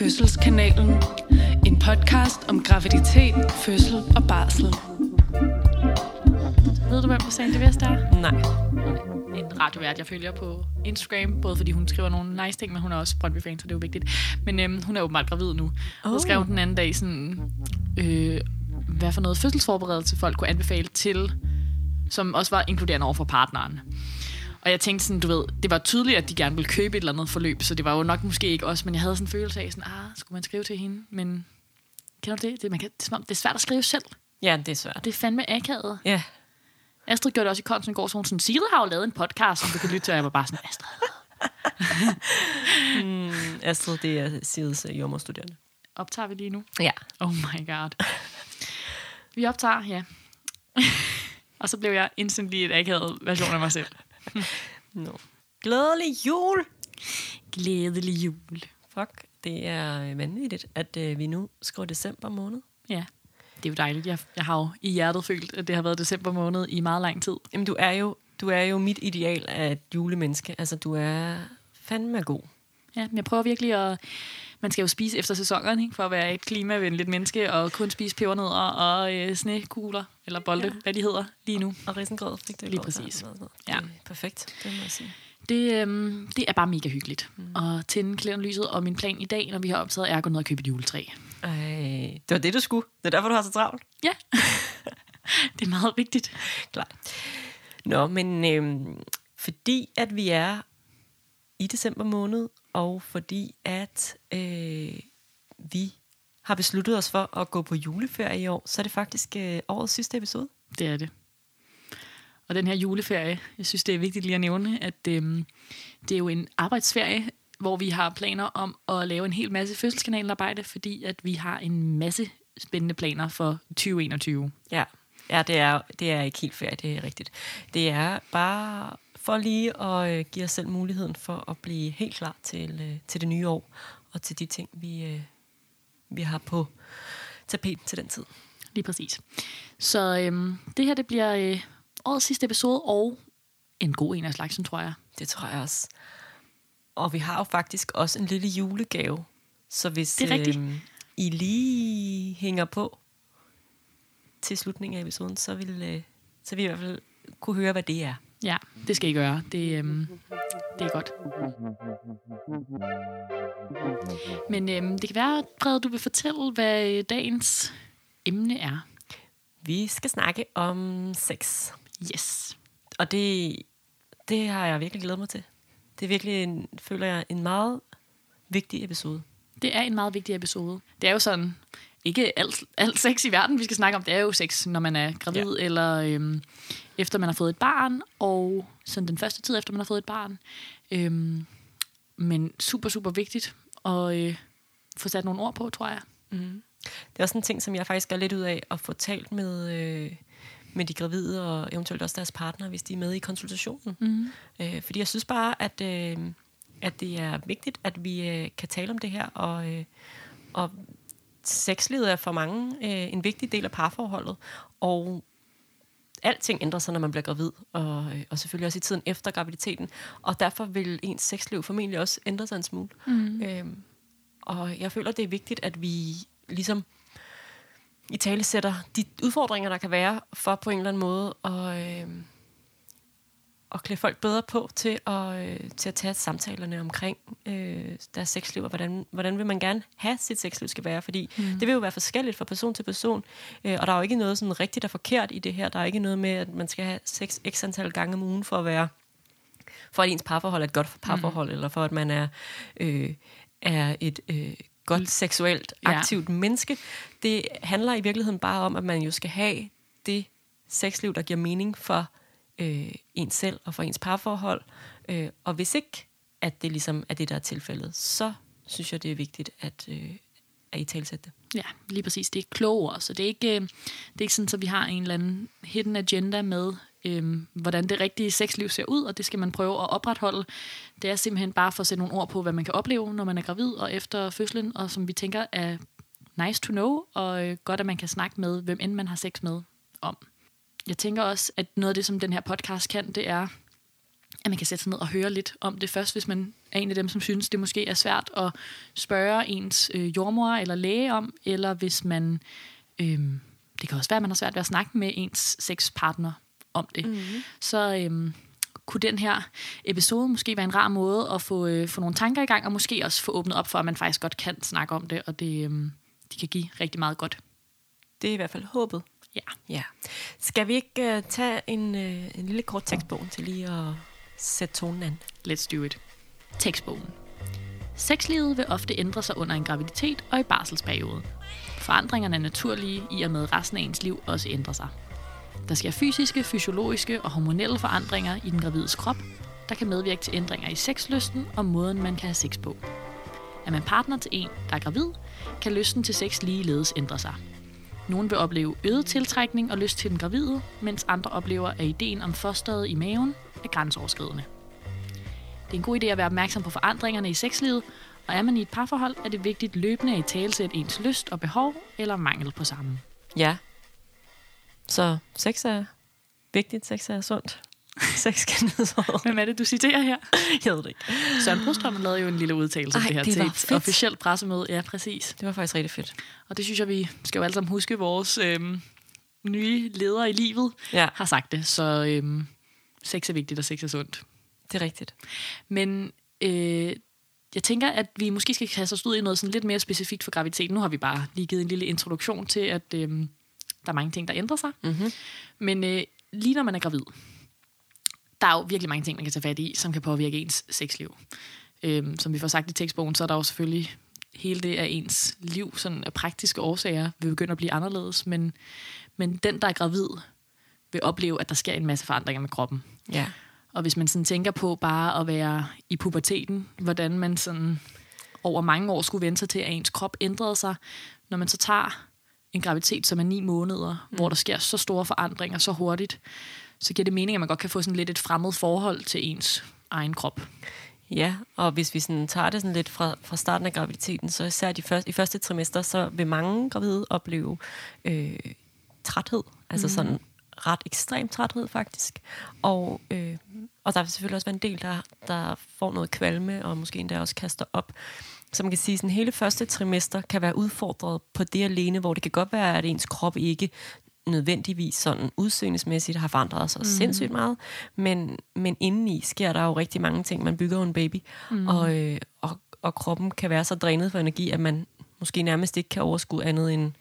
Fødselskanalen. En podcast om graviditet, fødsel og barsel. Ved du, hvem Sandy Vest er? Nej. En radiovært, jeg følger på Instagram, både fordi hun skriver nogle nice ting, men hun er også Brøndby-fan, så det er jo vigtigt. Men øhm, hun er åbenbart gravid nu. Oh. Oh. Så skrev hun den anden dag sådan, øh, hvad for noget fødselsforberedelse folk kunne anbefale til, som også var inkluderende over for partneren. Og jeg tænkte sådan, du ved, det var tydeligt, at de gerne ville købe et eller andet forløb, så det var jo nok måske ikke os, men jeg havde sådan en følelse af sådan, ah, skulle man skrive til hende? Men kender du det? Det, man kan, det, er, det er svært at skrive selv. Ja, det er svært. Det er fandme akavet. Ja. Astrid gjorde det også i Konsen i går, så hun sådan, Sigrid har jo lavet en podcast, som du kan lytte til, og jeg var bare sådan, Astrid. Mm, Astrid, det er Sides uh, jordmorstuderende. Optager vi lige nu? Ja. Oh my god. Vi optager, ja. og så blev jeg instantly et akavet version af mig selv. No. Glædelig jul! Glædelig jul. Fuck, det er øh, vanvittigt, at uh, vi nu skriver december måned. Ja, det er jo dejligt. Jeg, jeg har jo i hjertet følt, at det har været december måned i meget lang tid. Jamen, du er jo, du er jo mit ideal af et julemenneske. Altså, du er fandme god. Ja, men jeg prøver virkelig at... Man skal jo spise efter sæsonerne, ikke? for at være et klimavenligt menneske, og kun spise pebernødder og øh, snekugler, eller bolde, ja. hvad de hedder lige nu. Og risengrød fik i Lige præcis. Ja. Det er perfekt, det må jeg sige. Det, øhm, det er bare mega hyggeligt mm. at tænde klæderlyset, og min plan i dag, når vi har optaget, er at gå ned og købe et juletræ. Ej, det var det, du skulle. Det er derfor, du har så travlt. Ja, det er meget vigtigt. Klart. Nå, men øhm, fordi at vi er i december måned, og fordi at øh, vi har besluttet os for at gå på juleferie i år, så er det faktisk øh, årets sidste episode. Det er det. Og den her juleferie, jeg synes, det er vigtigt lige at nævne, at øhm, det er jo en arbejdsferie, hvor vi har planer om at lave en hel masse fødselskanalarbejde, fordi at vi har en masse spændende planer for 2021. Ja, ja det, er, det er ikke helt ferie, det er rigtigt. Det er bare for lige at øh, give os selv muligheden for at blive helt klar til, øh, til det nye år, og til de ting, vi, øh, vi har på tapeten til den tid. Lige præcis. Så øhm, det her, det bliver øh, årets sidste episode, og en god en af slagsen, tror jeg. Det tror jeg også. Og vi har jo faktisk også en lille julegave. Så hvis Det er rigtigt. øhm, I lige hænger på til slutningen af episoden, så vil, øh, så vil I i hvert fald kunne høre, hvad det er. Ja, det skal I gøre. Det, øhm, det er godt. Men øhm, det kan være, Frede, du vil fortælle, hvad øh, dagens emne er. Vi skal snakke om sex. Yes. Og det, det har jeg virkelig glædet mig til. Det er virkelig, en, føler jeg, en meget vigtig episode. Det er en meget vigtig episode. Det er jo sådan, ikke alt, alt sex i verden, vi skal snakke om. Det er jo sex, når man er gravid, ja. eller øhm, efter man har fået et barn, og sådan den første tid efter man har fået et barn. Øhm, men super, super vigtigt at øh, få sat nogle ord på, tror jeg. Mm. Det er også en ting, som jeg faktisk gør lidt ud af at få talt med, øh, med de gravide og eventuelt også deres partner, hvis de er med i konsultationen. Mm. Øh, fordi jeg synes bare, at, øh, at det er vigtigt, at vi øh, kan tale om det her, og, øh, og sexlivet er for mange øh, en vigtig del af parforholdet, og alting ændrer sig, når man bliver gravid, og, øh, og selvfølgelig også i tiden efter graviditeten, og derfor vil ens sexliv formentlig også ændre sig en smule. Mm. Øhm, og jeg føler, det er vigtigt, at vi ligesom i tale sætter de udfordringer, der kan være, for på en eller anden måde at, øhm, at klæde folk bedre på til at, øh, til at tage samtalerne omkring øh, deres sexliv, og hvordan, hvordan vil man gerne have sit sexliv skal være, fordi mm. det vil jo være forskelligt fra person til person, øh, og der er jo ikke noget sådan rigtigt og forkert i det her. Der er ikke noget med, at man skal have sex x antal gange om ugen for at være for at ens parforhold er et godt parforhold, mm. eller for at man er, øh, er et øh, godt seksuelt Ja. aktivt ja. menneske. Det handler i virkeligheden bare om, at man jo skal have det sexliv, der giver mening for øh, ens selv og for ens parforhold. Øh, og hvis ikke, at det ligesom er det, der er tilfældet, så synes jeg, det er vigtigt, at, øh, at I talsætte det. Ja, lige præcis. Det er klogere, så det er ikke, øh, det er ikke sådan, at vi har en eller anden hidden agenda med, øh, hvordan det rigtige sexliv ser ud, og det skal man prøve at opretholde. Det er simpelthen bare for at sætte nogle ord på, hvad man kan opleve, når man er gravid og efter fødslen, og som vi tænker er nice to know, og øh, godt, at man kan snakke med, hvem end man har sex med om. Jeg tænker også, at noget af det, som den her podcast kan, det er, at man kan sætte sig ned og høre lidt om det først, hvis man er en af dem, som synes, det måske er svært at spørge ens øh, jordmor eller læge om, eller hvis man, øh, det kan også være, at man har svært ved at snakke med ens sexpartner om det, mm-hmm. så øh, kunne den her episode måske være en rar måde at få, øh, få nogle tanker i gang, og måske også få åbnet op for, at man faktisk godt kan snakke om det, og det, øh, de kan give rigtig meget godt. Det er i hvert fald håbet. Ja. ja. Skal vi ikke uh, tage en, uh, en lille kort tekstbog til lige at sætte tonen an? Let's do it. Tekstbogen. Sexlivet vil ofte ændre sig under en graviditet og i barselsperiode. Forandringerne er naturlige i og med resten af ens liv også ændrer sig. Der sker fysiske, fysiologiske og hormonelle forandringer i den gravides krop, der kan medvirke til ændringer i sexlysten og måden, man kan have sex på. Er man partner til en, der er gravid, kan lysten til sex ligeledes ændre sig. Nogle vil opleve øget tiltrækning og lyst til den gravide, mens andre oplever, at ideen om fosteret i maven er grænseoverskridende. Det er en god idé at være opmærksom på forandringerne i sexlivet, og er man i et parforhold, er det vigtigt løbende at talsætte ens lyst og behov eller mangel på samme. Ja. Så sex er vigtigt, sex er sundt. Sex kan Hvem er det, du citerer her? Jeg ved det ikke. Søren Brostrøm lavede jo en lille udtalelse om det her det til et fedt. officielt pressemøde. Ja, præcis. Det var faktisk rigtig fedt. Og det synes jeg, vi skal jo alle sammen huske, vores øhm, nye ledere i livet Ja, har sagt det. Så øhm, sex er vigtigt, og sex er sundt. det er rigtigt. Men øh, jeg tænker, at vi måske skal kaste os ud i noget sådan lidt mere specifikt for graviditet. Nu har vi bare lige givet en lille introduktion til, at øh, der er mange ting, der ændrer sig. Mm-hmm. Men øh, lige når man er gravid, der er jo virkelig mange ting, man kan tage fat i, som kan påvirke ens sexliv. Øhm, som vi får sagt i tekstbogen, så er der jo selvfølgelig hele det af ens liv, sådan af praktiske årsager, vil begynde at blive anderledes. Men, men den, der er gravid, vil opleve, at der sker en masse forandringer med kroppen. Ja. Og hvis man sådan tænker på bare at være i puberteten, hvordan man sådan over mange år skulle vente sig til, at ens krop ændrede sig, når man så tager en graviditet, som er ni måneder, mm. hvor der sker så store forandringer så hurtigt, så giver det mening, at man godt kan få sådan lidt et fremmed forhold til ens egen krop. Ja, og hvis vi sådan tager det sådan lidt fra, fra starten af graviditeten, så især de første, i første trimester, så vil mange gravide opleve øh, træthed. Altså mm. sådan ret ekstrem træthed faktisk. Og, øh, og der vil selvfølgelig også være en del, der, der får noget kvalme, og måske endda også kaster op. Så man kan sige, at hele første trimester kan være udfordret på det alene, hvor det kan godt være, at ens krop ikke nødvendigvis sådan udseendsmæssigt har forandret sig mm. sindssygt meget, men, men indeni sker der jo rigtig mange ting. Man bygger jo en baby, mm. og, øh, og, og kroppen kan være så drænet for energi, at man måske nærmest ikke kan overskue andet end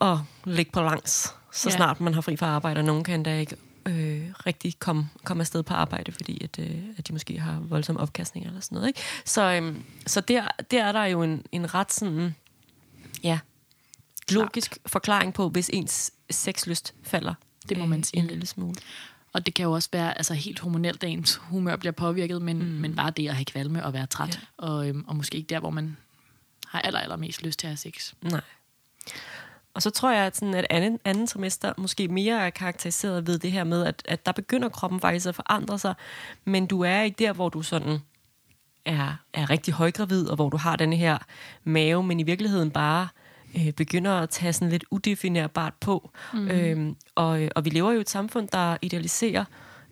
at ligge på langs, så Ja. snart man har fri fra arbejde, og nogen kan da ikke øh, rigtig komme, komme afsted på arbejde, fordi at, øh, at de måske har voldsomme opkastninger eller sådan noget. Ikke? Så, øhm, så der, der er der jo en, en ret sådan, ja, logisk forklaring på, hvis ens sexlyst falder. Det må man øh, sige. En lille smule. Og det kan jo også være altså, helt hormonelt, at ens humør bliver påvirket, men, mm. men bare det at have kvalme og være træt, ja. og, øhm, og måske ikke der, hvor man har aller, allermest lyst til at have sex. Nej. Og så tror jeg, at, sådan, at anden, anden trimester måske mere er karakteriseret ved det her med, at, at der begynder kroppen faktisk at forandre sig, men du er ikke der, hvor du sådan er, er rigtig højgravid, og hvor du har denne her mave, men i virkeligheden bare øh, begynder at tage sådan lidt udefinerbart på. Mm. Øhm, og, og vi lever jo i et samfund, der idealiserer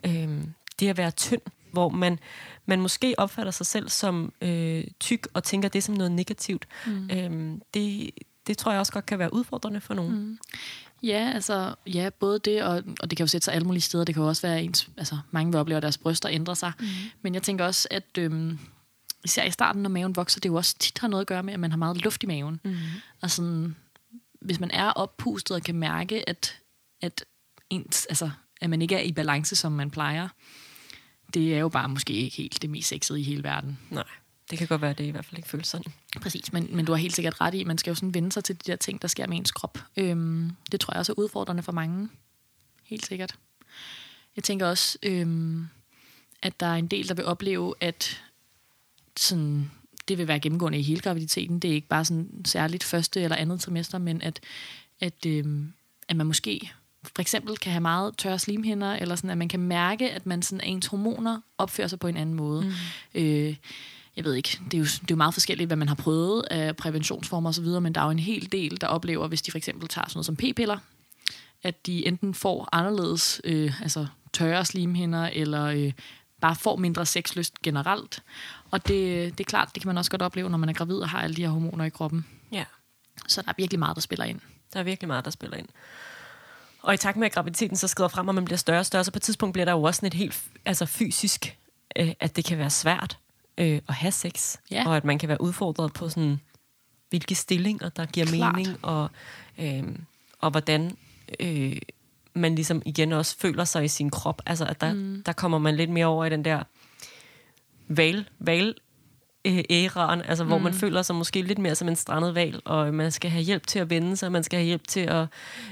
øhm, det at være tynd, hvor man, man måske opfatter sig selv som øh, tyk og tænker det som noget negativt. Mm. Øhm, det, det tror jeg også godt kan være udfordrende for nogen. Mm. Ja, altså, ja, både det, og, og det kan jo sætte sig alle mulige steder. Det kan jo også være ens, altså, mange vil opleve, at deres bryster ændrer sig. Mm. Men jeg tænker også, at øhm, især i starten, når maven vokser, det jo også tit har noget at gøre med, at man har meget luft i maven. Mm. Og sådan, hvis man er oppustet og kan mærke, at, at, ens, altså, at man ikke er i balance, som man plejer, det er jo bare måske ikke helt det mest sexede i hele verden. Nej, det kan godt være, at det i hvert fald ikke føles sådan. Præcis, men, men du har helt sikkert ret i, man skal jo sådan vende sig til de der ting, der sker med ens krop. Øhm, det tror jeg også er udfordrende for mange. Helt sikkert. Jeg tænker også, øhm, at der er en del, der vil opleve, at sådan, det vil være gennemgående i hele graviditeten. Det er ikke bare sådan særligt første eller andet trimester, men at, at, øhm, at man måske for eksempel kan have meget tørre slimhinder, eller sådan, at man kan mærke, at man sådan, at ens hormoner opfører sig på en anden måde. Mm. Øh, jeg ved ikke, det er, jo, det er jo meget forskelligt, hvad man har prøvet af præventionsformer osv., men der er jo en hel del, der oplever, hvis de for eksempel tager sådan noget som p-piller, at de enten får anderledes øh, altså tørre slimhinder, eller øh, bare får mindre sexlyst generelt. Og det, det er klart, det kan man også godt opleve, når man er gravid og har alle de her hormoner i kroppen. Ja, Så der er virkelig meget, der spiller ind. der er virkelig meget, der spiller ind. Og i takt med, at graviditeten så skrider frem, og man bliver større og større, så på et tidspunkt bliver der jo også sådan et helt altså fysisk, øh, at det kan være svært øh, at have sex. Ja. Og at man kan være udfordret på sådan, hvilke stillinger, der giver Klart. mening, og, øh, og hvordan øh, man ligesom igen også føler sig i sin krop. Altså, at der, mm. der kommer man lidt mere over i den der val, val øh, æraen, altså hvor man føler sig måske lidt mere som en strandet val, og man skal have hjælp til at vende sig, man skal have hjælp til at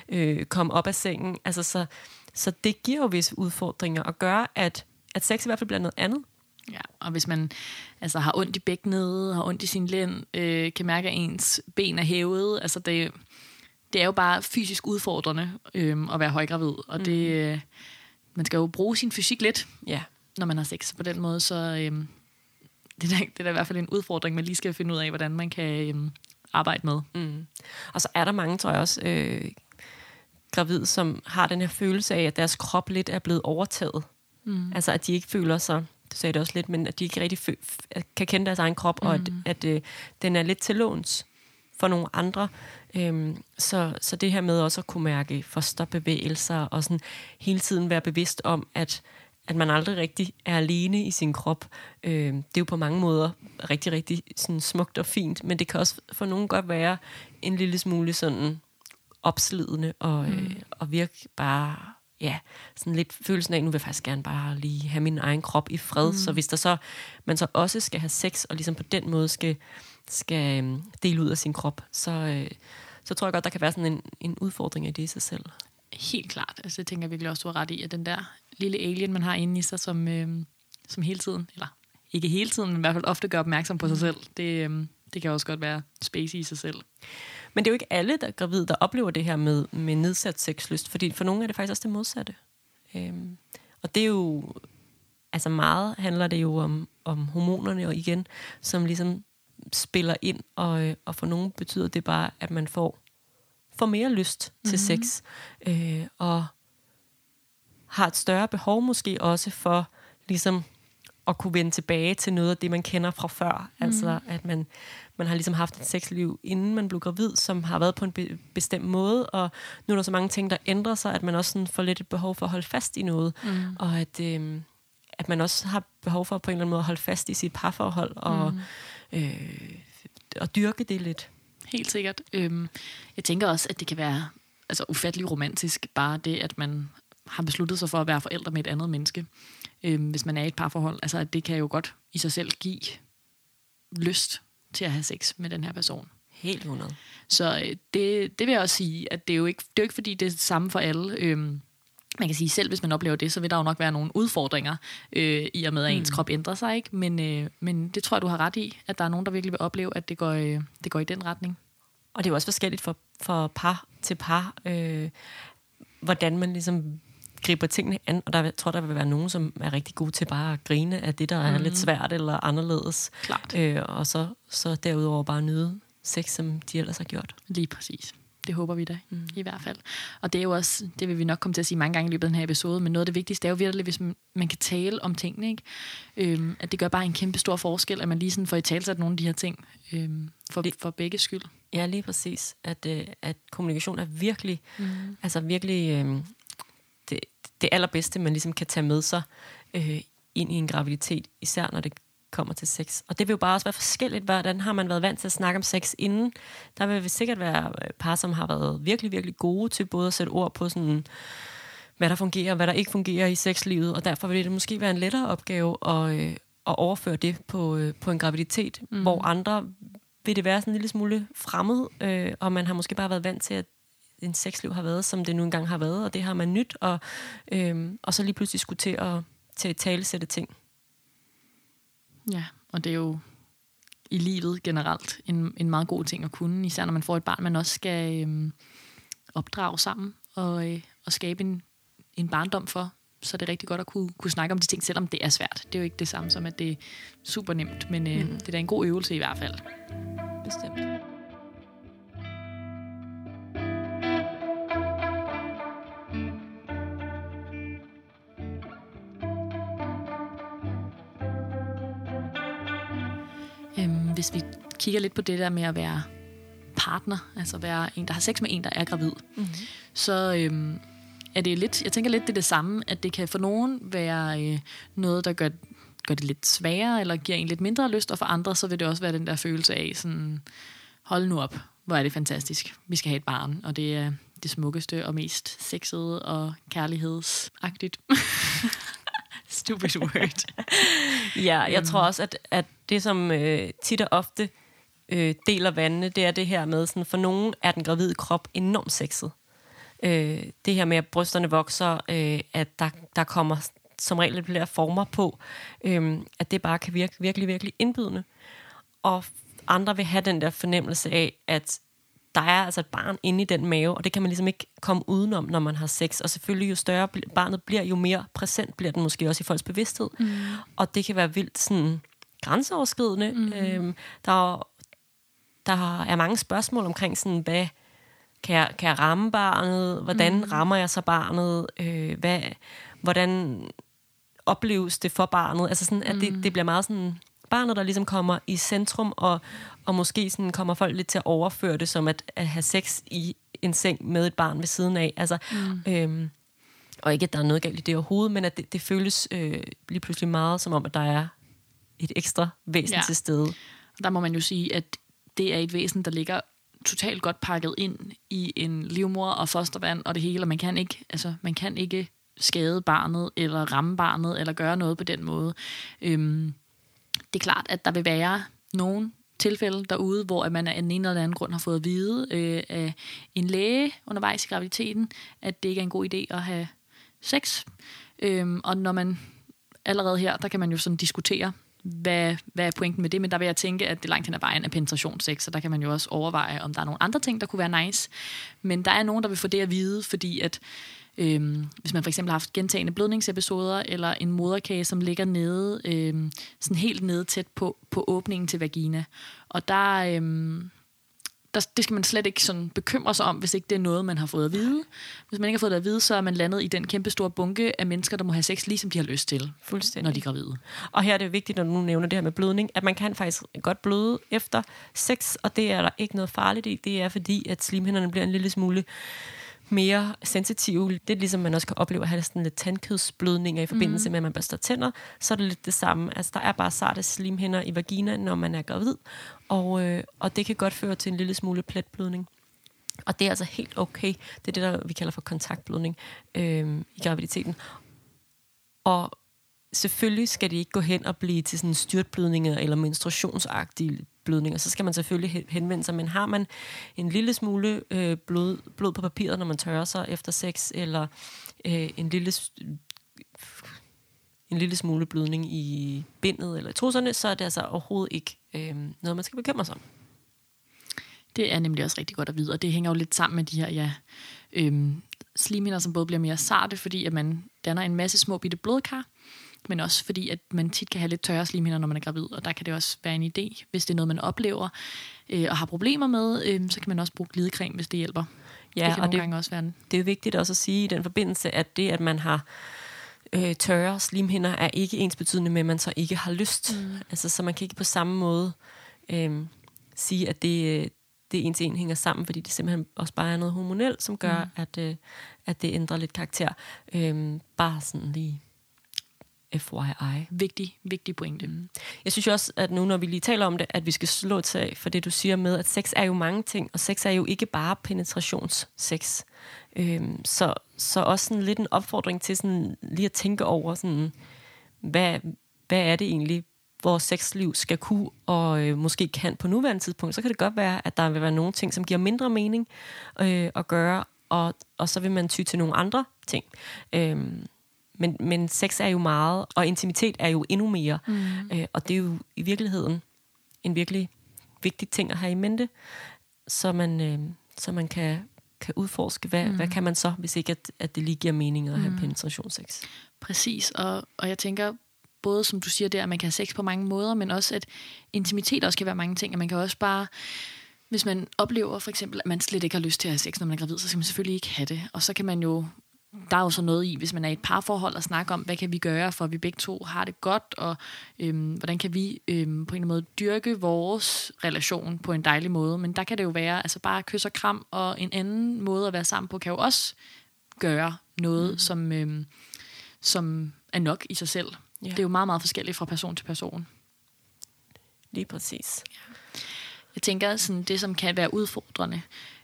øh, komme op af sengen. Altså, så, så det giver jo visse udfordringer og gør, at, at sex i hvert fald bliver noget andet. Ja, og hvis man altså, har ondt i bækkenet, har ondt i sin lænd, øh, kan mærke, at ens ben er hævet, altså det, det er jo bare fysisk udfordrende øh, at være højgravid, og mm. det, øh, man skal jo bruge sin fysik lidt, Ja. når man har sex på den måde, så øh, det, er, da- det er da i hvert fald en udfordring, man lige skal finde ud af, hvordan man kan øh, arbejde med. Mm. Og så er der mange, tror jeg også, øh, gravide, som har den her følelse af, at deres krop lidt er blevet overtaget. Mm. Altså, at de ikke føler sig, du sagde det også lidt, men at de ikke rigtig kan kende deres egen krop, mm. og at, at øh, den er lidt til låns for nogle andre. Øhm, så, så det her med også at kunne mærke fosterbevægelser, og sådan hele tiden være bevidst om, at at man aldrig rigtig er alene i sin krop. Øh, det er jo på mange måder rigtig, rigtig sådan smukt og fint, men det kan også for nogen godt være en lille smule sådan opslidende og, mm. øh, og virke bare ja, sådan lidt følelsen af, nu vil jeg faktisk gerne bare lige have min egen krop i fred. Mm. Så hvis der så, man så også skal have sex, og ligesom på den måde skal, skal øhm, dele ud af sin krop, så, øh, så tror jeg godt, der kan være sådan en, en udfordring i det i sig selv. Helt klart. Altså, det tænker jeg virkelig også, du har ret i, at den der lille alien, man har inde i sig, som, øh, som hele tiden, eller ikke hele tiden, men i hvert fald ofte gør opmærksom på sig selv, det, øh, det kan også godt være space i sig selv. Men det er jo ikke alle, der er gravide, der oplever det her med, med nedsat sexlyst, fordi for nogle er det faktisk også det modsatte. Øhm, og det er jo, altså meget handler det jo om, om hormonerne, og igen, som ligesom spiller ind, og, øh, og for nogle betyder det bare, at man får, får mere lyst til mm-hmm. sex, øh, og har et større behov måske også for ligesom at kunne vende tilbage til noget af det, man kender fra før. Mm. Altså, at man, man har ligesom haft et sexliv, inden man blev gravid, som har været på en be- bestemt måde, og nu er der så mange ting, der ændrer sig, at man også sådan får lidt et behov for at holde fast i noget, mm. og at, øh, at man også har behov for på en eller anden måde at holde fast i sit parforhold, og, mm. Øh, og dyrke det lidt. Helt sikkert. Øhm, jeg tænker også, at det kan være altså, ufattelig romantisk, bare det, at man har besluttet sig for at være forældre med et andet menneske, øhm, hvis man er i et parforhold. Altså, at det kan jo godt i sig selv give lyst til at have sex med den her person. Helt 100. Så øh, det, det vil jeg også sige, at det er jo ikke, det er jo ikke fordi, det er det samme for alle. Øhm, man kan sige, selv hvis man oplever det, så vil der jo nok være nogle udfordringer, øh, i og med, at ens krop ændrer sig. ikke. Men, øh, men det tror jeg, du har ret i, at der er nogen, der virkelig vil opleve, at det går, øh, det går i den retning. Og det er jo også forskelligt for, for par til par, øh, hvordan man ligesom griber tingene an. Og der jeg tror der vil være nogen, som er rigtig gode til bare at grine af det, der er lidt svært eller anderledes. Klart. Øh, og så, så derudover bare nyde sex, som de ellers har gjort. Lige præcis. Det håber vi da, mm. i hvert fald. Og det er jo også, det vil vi nok komme til at sige mange gange i løbet af den her episode, men noget af det vigtigste er jo virkelig, hvis man, kan tale om tingene, ikke? Øhm, at det gør bare en kæmpe stor forskel, at man lige sådan får i talsat nogle af de her ting, øhm, for, Det- for begge skyld. Ja, lige præcis. At, øh, at kommunikation er virkelig, mm. altså virkelig øh, det, det allerbedste, man ligesom kan tage med sig øh, ind i en graviditet, især når det kommer til sex. Og det vil jo bare også være forskelligt, hvordan har man været vant til at snakke om sex inden. Der vil sikkert være par, som har været virkelig, virkelig gode til både at sætte ord på sådan, hvad der fungerer og hvad der ikke fungerer i sexlivet, og derfor vil det måske være en lettere opgave at, øh, at overføre det på, øh, på en graviditet, mm. hvor andre vil det være sådan en lille smule fremmed, øh, og man har måske bare været vant til, at en sexliv har været, som det nu engang har været, og det har man nyt, og, øh, og så lige pludselig skulle til at, til at talesætte ting. Ja, og det er jo i livet generelt en, en meget god ting at kunne, især når man får et barn, man også skal øhm, opdrage sammen og, øh, og skabe en, en barndom for. Så er det rigtig godt at kunne, kunne snakke om de ting, selvom det er svært. Det er jo ikke det samme som, at det er super nemt, men øh, mm. det er da en god øvelse i hvert fald. Bestemt. Hvis vi kigger lidt på det der med at være partner, altså være en, der har sex med en, der er gravid, mm-hmm. så øhm, er det lidt, jeg tænker lidt, det er det samme, at det kan for nogen være øh, noget, der gør, gør det lidt sværere, eller giver en lidt mindre lyst, og for andre, så vil det også være den der følelse af sådan, hold nu op, hvor er det fantastisk. Vi skal have et barn, og det er det smukkeste og mest sexede og kærlighedsagtigt. Stupid word. ja, jeg mm. tror også, at, at det, som øh, tit og ofte øh, deler vandene, det er det her med, sådan, for nogen er den gravide krop enormt sexet. Øh, det her med, at brysterne vokser, øh, at der, der kommer som regel lidt flere former på, øh, at det bare kan virke virkelig, virkelig indbydende. Og andre vil have den der fornemmelse af, at der er altså et barn inde i den mave, og det kan man ligesom ikke komme udenom, når man har sex. Og selvfølgelig, jo større barnet bliver, jo mere præsent bliver den måske også i folks bevidsthed. Mm. Og det kan være vildt sådan grænseoverskridende. Mm. Øhm, der, der er mange spørgsmål omkring sådan, hvad kan jeg, kan jeg ramme barnet? Hvordan mm. rammer jeg så barnet? Øh, hvad, hvordan opleves det for barnet? Altså sådan, at mm. det, det bliver meget sådan barnet, der ligesom kommer i centrum, og, og måske sådan kommer folk lidt til at overføre det som at, at have sex i en seng med et barn ved siden af. Altså, mm. øhm, og ikke, at der er noget galt i det overhovedet, men at det, det føles øh, lige pludselig meget som om, at der er et ekstra væsen ja. til stede. Der må man jo sige, at det er et væsen, der ligger totalt godt pakket ind i en livmor og fostervand og det hele, og man kan ikke, altså, man kan ikke skade barnet, eller ramme barnet, eller gøre noget på den måde. Øhm, det er klart, at der vil være nogen tilfælde derude, hvor man af en eller anden grund har fået at vide øh, af en læge undervejs i graviditeten, at det ikke er en god idé at have sex. Øhm, og når man allerede her, der kan man jo sådan diskutere, hvad, hvad er pointen med det, men der vil jeg tænke, at det langt hen ad vejen er penetrationssex, så der kan man jo også overveje, om der er nogle andre ting, der kunne være nice. Men der er nogen, der vil få det at vide, fordi at Øhm, hvis man for eksempel har haft gentagende blødningsepisoder, eller en moderkage, som ligger nede, øhm, sådan helt nede tæt på, på åbningen til vagina. Og der, øhm, der, det skal man slet ikke sådan bekymre sig om, hvis ikke det er noget, man har fået at vide. Hvis man ikke har fået det at vide, så er man landet i den kæmpe store bunke af mennesker, der må have sex, ligesom de har lyst til, Fuldstændig. når de er gravide. Og her er det vigtigt, når du nævner det her med blødning, at man kan faktisk godt bløde efter sex, og det er der ikke noget farligt i. Det er fordi, at slimhinderne bliver en lille smule mere sensitive. Det er ligesom, man også kan opleve at have sådan lidt tandkødsblødninger i forbindelse mm. med, at man børster tænder. Så er det lidt det samme. Altså, der er bare sarte slimhinder i vagina, når man er gravid. Og, øh, og det kan godt føre til en lille smule pletblødning. Og det er altså helt okay. Det er det, der vi kalder for kontaktblødning øh, i graviditeten. Og selvfølgelig skal det ikke gå hen og blive til sådan styrtblødninger eller menstruationsagtige blødninger, så skal man selvfølgelig henvende sig. Men har man en lille smule øh, blod, blod på papiret, når man tørrer sig efter sex, eller øh, en lille en lille smule blødning i bindet eller i trusserne, så er det altså overhovedet ikke øh, noget, man skal bekymre sig om. Det er nemlig også rigtig godt at vide, og det hænger jo lidt sammen med de her ja, øhm, slimhinder, som både bliver mere sarte, fordi at man danner en masse små bitte blodkar, men også fordi, at man tit kan have lidt tørre slimhinder, når man er gravid, og der kan det også være en idé, hvis det er noget, man oplever øh, og har problemer med, øh, så kan man også bruge glidecreme, hvis det hjælper. Ja, det kan og det, gange også være en. det er vigtigt også at sige i den forbindelse, at det, at man har øh, tørre slimhinder, er ikke ens betydende med, at man så ikke har lyst. Mm. Altså, så man kan ikke på samme måde øh, sige, at det, øh, det ens en hænger sammen, fordi det simpelthen også bare er noget hormonelt, som gør, mm. at, øh, at det ændrer lidt karakter. Øh, bare sådan lige FYI. Vigtig, vigtig pointe. Mm. Jeg synes også, at nu når vi lige taler om det, at vi skal slå til for det, du siger med, at sex er jo mange ting, og sex er jo ikke bare penetrationssex. Øhm, så, så også sådan lidt en opfordring til sådan lige at tænke over, sådan, hvad, hvad er det egentlig, vores sexliv skal kunne og øh, måske kan på nuværende tidspunkt, så kan det godt være, at der vil være nogle ting, som giver mindre mening øh, at gøre, og, og så vil man ty til nogle andre ting. Øhm, men, men sex er jo meget, og intimitet er jo endnu mere. Mm. Øh, og det er jo i virkeligheden en virkelig vigtig ting at have i mente, så man, øh, så man kan, kan udforske, hvad, mm. hvad kan man så, hvis ikke at, at det lige giver mening at have mm. penetrationssex. Præcis, og, og jeg tænker, både som du siger der, at man kan have sex på mange måder, men også at intimitet også kan være mange ting, at man kan også bare hvis man oplever for eksempel, at man slet ikke har lyst til at have sex, når man er gravid, så skal man selvfølgelig ikke have det. Og så kan man jo der er jo så noget i, hvis man er i et parforhold, og snakke om, hvad kan vi gøre, for at vi begge to har det godt, og øhm, hvordan kan vi øhm, på en eller anden måde dyrke vores relation på en dejlig måde. Men der kan det jo være, altså bare kys og kram, og en anden måde at være sammen på, kan jo også gøre noget, mm. som, øhm, som er nok i sig selv. Ja. Det er jo meget, meget forskelligt fra person til person. Lige præcis. Jeg tænker, sådan, det som kan være udfordrende,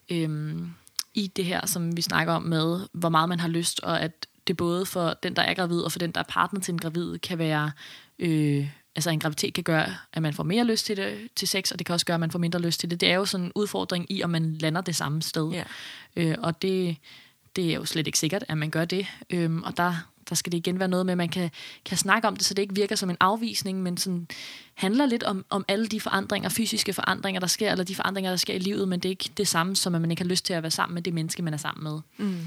øhm, i det her, som vi snakker om med, hvor meget man har lyst, og at det både for den, der er gravid, og for den, der er partner til en gravid, kan være... Øh, altså en graviditet kan gøre, at man får mere lyst til det til sex, og det kan også gøre, at man får mindre lyst til det. Det er jo sådan en udfordring i, om man lander det samme sted. Ja. Øh, og det, det er jo slet ikke sikkert, at man gør det. Øhm, og der, der skal det igen være noget med, at man kan, kan snakke om det, så det ikke virker som en afvisning, men sådan handler lidt om, om alle de forandringer, fysiske forandringer, der sker, eller de forandringer, der sker i livet, men det er ikke det samme, som at man ikke har lyst til at være sammen med det menneske, man er sammen med. Mm.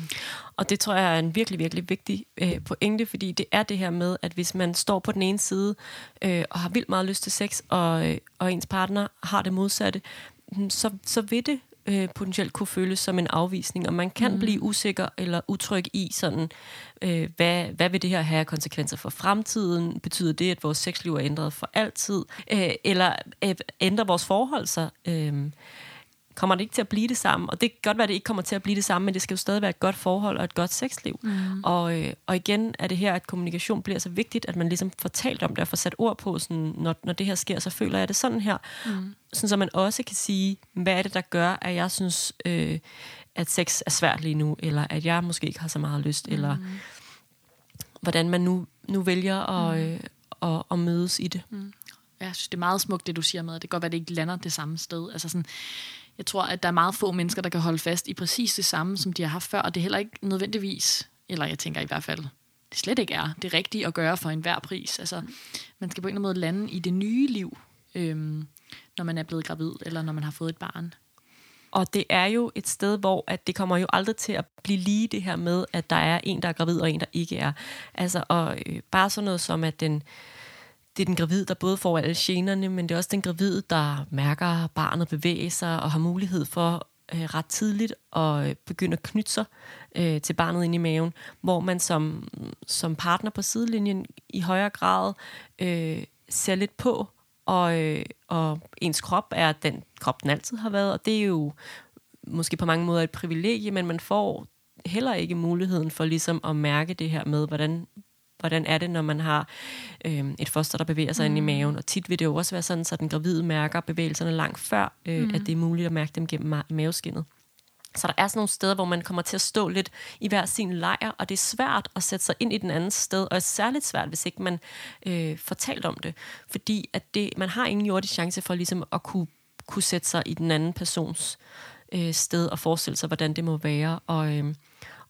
Og det tror jeg er en virkelig, virkelig vigtig øh, pointe, fordi det er det her med, at hvis man står på den ene side øh, og har vildt meget lyst til sex, og, øh, og ens partner har det modsatte, mm, så, så vil det øh, potentielt kunne føles som en afvisning, og man kan mm. blive usikker eller utryg i sådan, øh, hvad, hvad vil det her have konsekvenser for fremtiden? Betyder det, at vores sexliv er ændret for altid? Øh, eller øh, ændrer vores forhold sig? Øh, kommer det ikke til at blive det samme. Og det kan godt være, at det ikke kommer til at blive det samme, men det skal jo stadig være et godt forhold og et godt sexliv. Mm. Og, øh, og igen er det her, at kommunikation bliver så vigtigt, at man ligesom får talt om det og får sat ord på, sådan, når, når det her sker, så føler jeg det sådan her. Mm. Sådan så man også kan sige, hvad er det, der gør, at jeg synes, øh, at sex er svært lige nu, eller at jeg måske ikke har så meget lyst, mm. eller hvordan man nu, nu vælger at, mm. øh, at, at mødes i det. Mm. Jeg synes, det er meget smukt, det du siger med, at det kan godt være, at det ikke lander det samme sted. Altså sådan, jeg tror, at der er meget få mennesker, der kan holde fast i præcis det samme, som de har haft før, og det er heller ikke nødvendigvis, eller jeg tænker i hvert fald, det slet ikke er det rigtige at gøre for enhver pris. Altså, man skal på en eller anden måde lande i det nye liv, øhm, når man er blevet gravid, eller når man har fået et barn. Og det er jo et sted, hvor at det kommer jo aldrig til at blive lige det her med, at der er en, der er gravid, og en, der ikke er. Altså, og øh, bare sådan noget som, at den, det er den gravid, der både får alle generne, men det er også den gravid, der mærker barnet bevæge sig og har mulighed for øh, ret tidligt at øh, begynde at knytte sig øh, til barnet ind i maven, hvor man som, som partner på sidelinjen i højere grad øh, ser lidt på, og, øh, og ens krop er den krop, den altid har været, og det er jo måske på mange måder et privilegie, men man får heller ikke muligheden for ligesom at mærke det her med, hvordan hvordan er det, når man har øh, et foster, der bevæger sig mm. ind i mm. maven. Og tit vil det jo også være sådan, så den gravide mærker bevægelserne langt før, øh, mm. at det er muligt at mærke dem gennem ma- maveskinnet. Så der er sådan nogle steder, hvor man kommer til at stå lidt i hver sin lejr, og det er svært at sætte sig ind i den anden sted, og er særligt svært, hvis ikke man øh, får talt om det. Fordi at det, man har ingen jordisk chance for ligesom at kunne, kunne sætte sig i den anden persons øh, sted og forestille sig, hvordan det må være. Og, øh,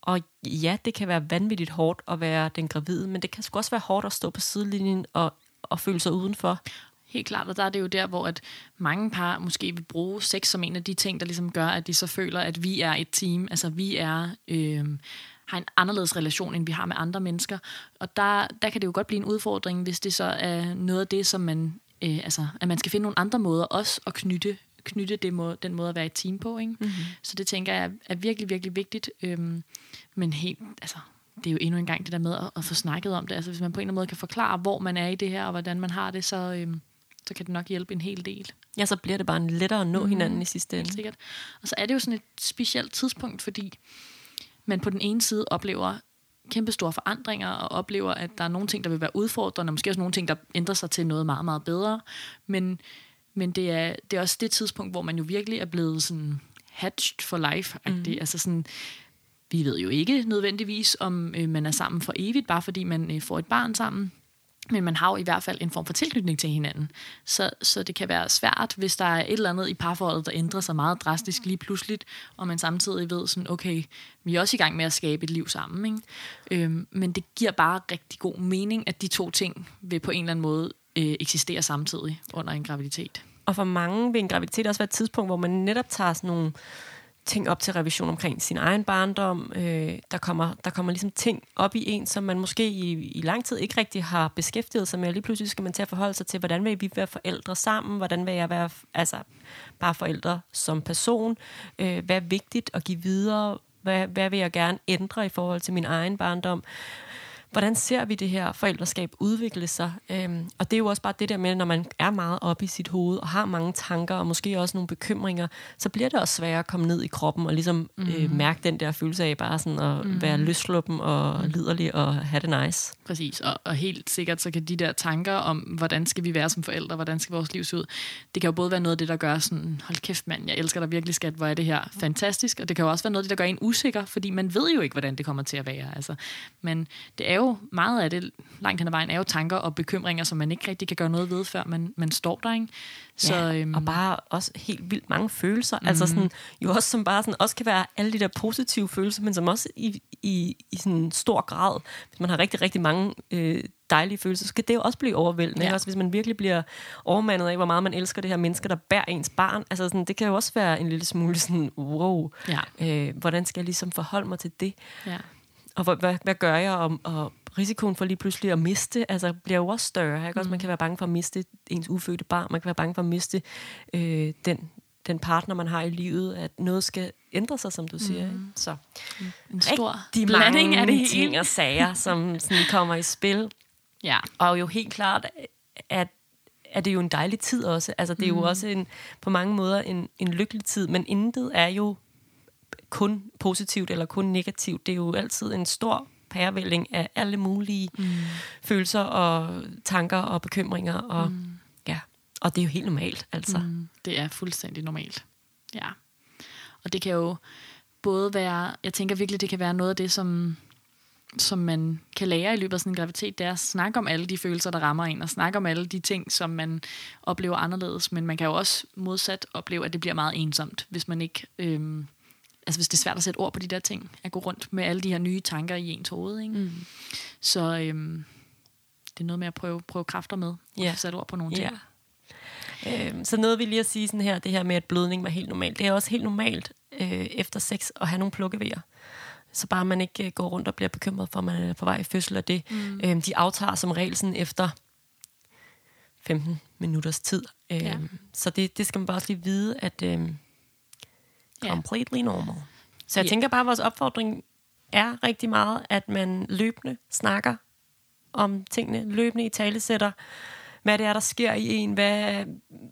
og ja, det kan være vanvittigt hårdt at være den gravide, men det kan sgu også være hårdt at stå på sidelinjen og, og føle sig udenfor. Helt klart, og der er det jo der, hvor at mange par måske vil bruge sex som en af de ting, der ligesom gør, at de så føler, at vi er et team. Altså vi er... Øh, har en anderledes relation, end vi har med andre mennesker. Og der, der kan det jo godt blive en udfordring, hvis det så er noget af det, som man... Øh, altså, at man skal finde nogle andre måder også at knytte knytte det må, den måde at være et team på. Ikke? Mm-hmm. Så det tænker jeg er, virkelig, virkelig vigtigt. Øhm, men helt, altså, det er jo endnu en gang det der med at, at få snakket om det. Altså hvis man på en eller anden måde kan forklare, hvor man er i det her, og hvordan man har det, så, øhm, så kan det nok hjælpe en hel del. Ja, så bliver det bare en lettere at nå mm-hmm. hinanden i sidste ende. Helt sikkert. Og så er det jo sådan et specielt tidspunkt, fordi man på den ene side oplever kæmpe store forandringer, og oplever, at der er nogle ting, der vil være udfordrende, og måske også nogle ting, der ændrer sig til noget meget, meget bedre. Men men det er, det er også det tidspunkt, hvor man jo virkelig er blevet sådan hatched for life. Mm. Altså sådan, vi ved jo ikke nødvendigvis, om øh, man er sammen for evigt, bare fordi man øh, får et barn sammen. Men man har jo i hvert fald en form for tilknytning til hinanden. Så, så det kan være svært, hvis der er et eller andet i parforholdet, der ændrer sig meget drastisk lige pludseligt, og man samtidig ved sådan, okay, vi er også i gang med at skabe et liv sammen. Ikke? Øhm, men det giver bare rigtig god mening, at de to ting vil på en eller anden måde øh, eksisterer samtidig under en graviditet. Og for mange vil en graviditet også være et tidspunkt, hvor man netop tager sådan nogle ting op til revision omkring sin egen barndom. Øh, der, kommer, der kommer ligesom ting op i en, som man måske i, i lang tid ikke rigtig har beskæftiget sig med. Og lige pludselig skal man til at forholde sig til, hvordan vil vi være forældre sammen? Hvordan vil jeg være altså, bare forældre som person? Øh, hvad er vigtigt at give videre? Hvad, hvad vil jeg gerne ændre i forhold til min egen barndom? Hvordan ser vi det her forældreskab udvikle sig? Øhm, og det er jo også bare det der med, når man er meget oppe i sit hoved, og har mange tanker, og måske også nogle bekymringer, så bliver det også sværere at komme ned i kroppen, og ligesom mm. øh, mhm. mærke den der følelse af bare sådan at mm. være løsluppen og mm. liderlig og have det nice. Præcis, og, og helt sikkert så kan de der tanker om, hvordan skal vi være som forældre, hvordan skal vores liv se ud, det kan jo både være noget af det, der gør sådan, hold kæft mand, jeg elsker dig virkelig skat, hvor er det her fantastisk, og det kan jo også være noget af det, der gør en usikker, fordi man ved jo ikke, hvordan det kommer til at være. Altså. Men det er jo meget af det, langt hen ad vejen, er jo tanker og bekymringer, som man ikke rigtig kan gøre noget ved, før man, man står der, ikke? Så, ja, øhm, og bare også helt vildt mange følelser. Mm. Altså sådan, jo også som bare sådan, også kan være alle de der positive følelser, men som også i, i, i sådan en stor grad, hvis man har rigtig, rigtig mange øh, dejlige følelser, så kan det jo også blive overvældende. Ja. Også hvis man virkelig bliver overmandet af, hvor meget man elsker det her mennesker, der bærer ens barn. Altså sådan, det kan jo også være en lille smule sådan, wow, ja. øh, hvordan skal jeg ligesom forholde mig til det? Ja. Og hvad, hvad, hvad gør jeg? Og, og risikoen for lige pludselig at miste, altså bliver jo også større. Ikke? Også, man mm. kan være bange for at miste ens ufødte barn, man kan være bange for at miste øh, den, den partner, man har i livet, at noget skal ændre sig, som du siger. Mm. Ikke? Så en stor rigtig blanding af det ting og sager, som sådan kommer i spil. Ja. Og jo helt klart, at at det er jo en dejlig tid også. Altså, det er mm. jo også en, på mange måder en, en lykkelig tid, men intet er jo kun positivt eller kun negativt. Det er jo altid en stor pærevælling af alle mulige mm. følelser og tanker og bekymringer. Og, mm. ja. og det er jo helt normalt, altså. Mm. Det er fuldstændig normalt. Ja. Og det kan jo både være, jeg tænker virkelig, det kan være noget af det, som, som man kan lære i løbet af sådan en graviditet, det er at snakke om alle de følelser, der rammer en, og snakke om alle de ting, som man oplever anderledes. Men man kan jo også modsat opleve, at det bliver meget ensomt, hvis man ikke øhm, altså hvis det er svært at sætte ord på de der ting, at gå rundt med alle de her nye tanker i ens hoved. Ikke? Mm. Så øhm, det er noget med at prøve, prøve kræfter med, og yeah. sætte ord på nogle ting. Yeah. Øhm, så noget vi lige at sige sådan her, det her med, at blødning var helt normalt. Det er også helt normalt øh, efter sex at have nogle plukkevejer. Så bare man ikke øh, går rundt og bliver bekymret for, at man er på vej i fødsel af det. Mm. Øhm, de aftager som regel sådan efter 15 minutters tid. Øhm, ja. Så det, det skal man bare også lige vide, at... Øhm, completely normal. Så jeg yeah. tænker bare, at vores opfordring er rigtig meget, at man løbende snakker om tingene, løbende i talesætter, hvad det er, der sker i en, hvad,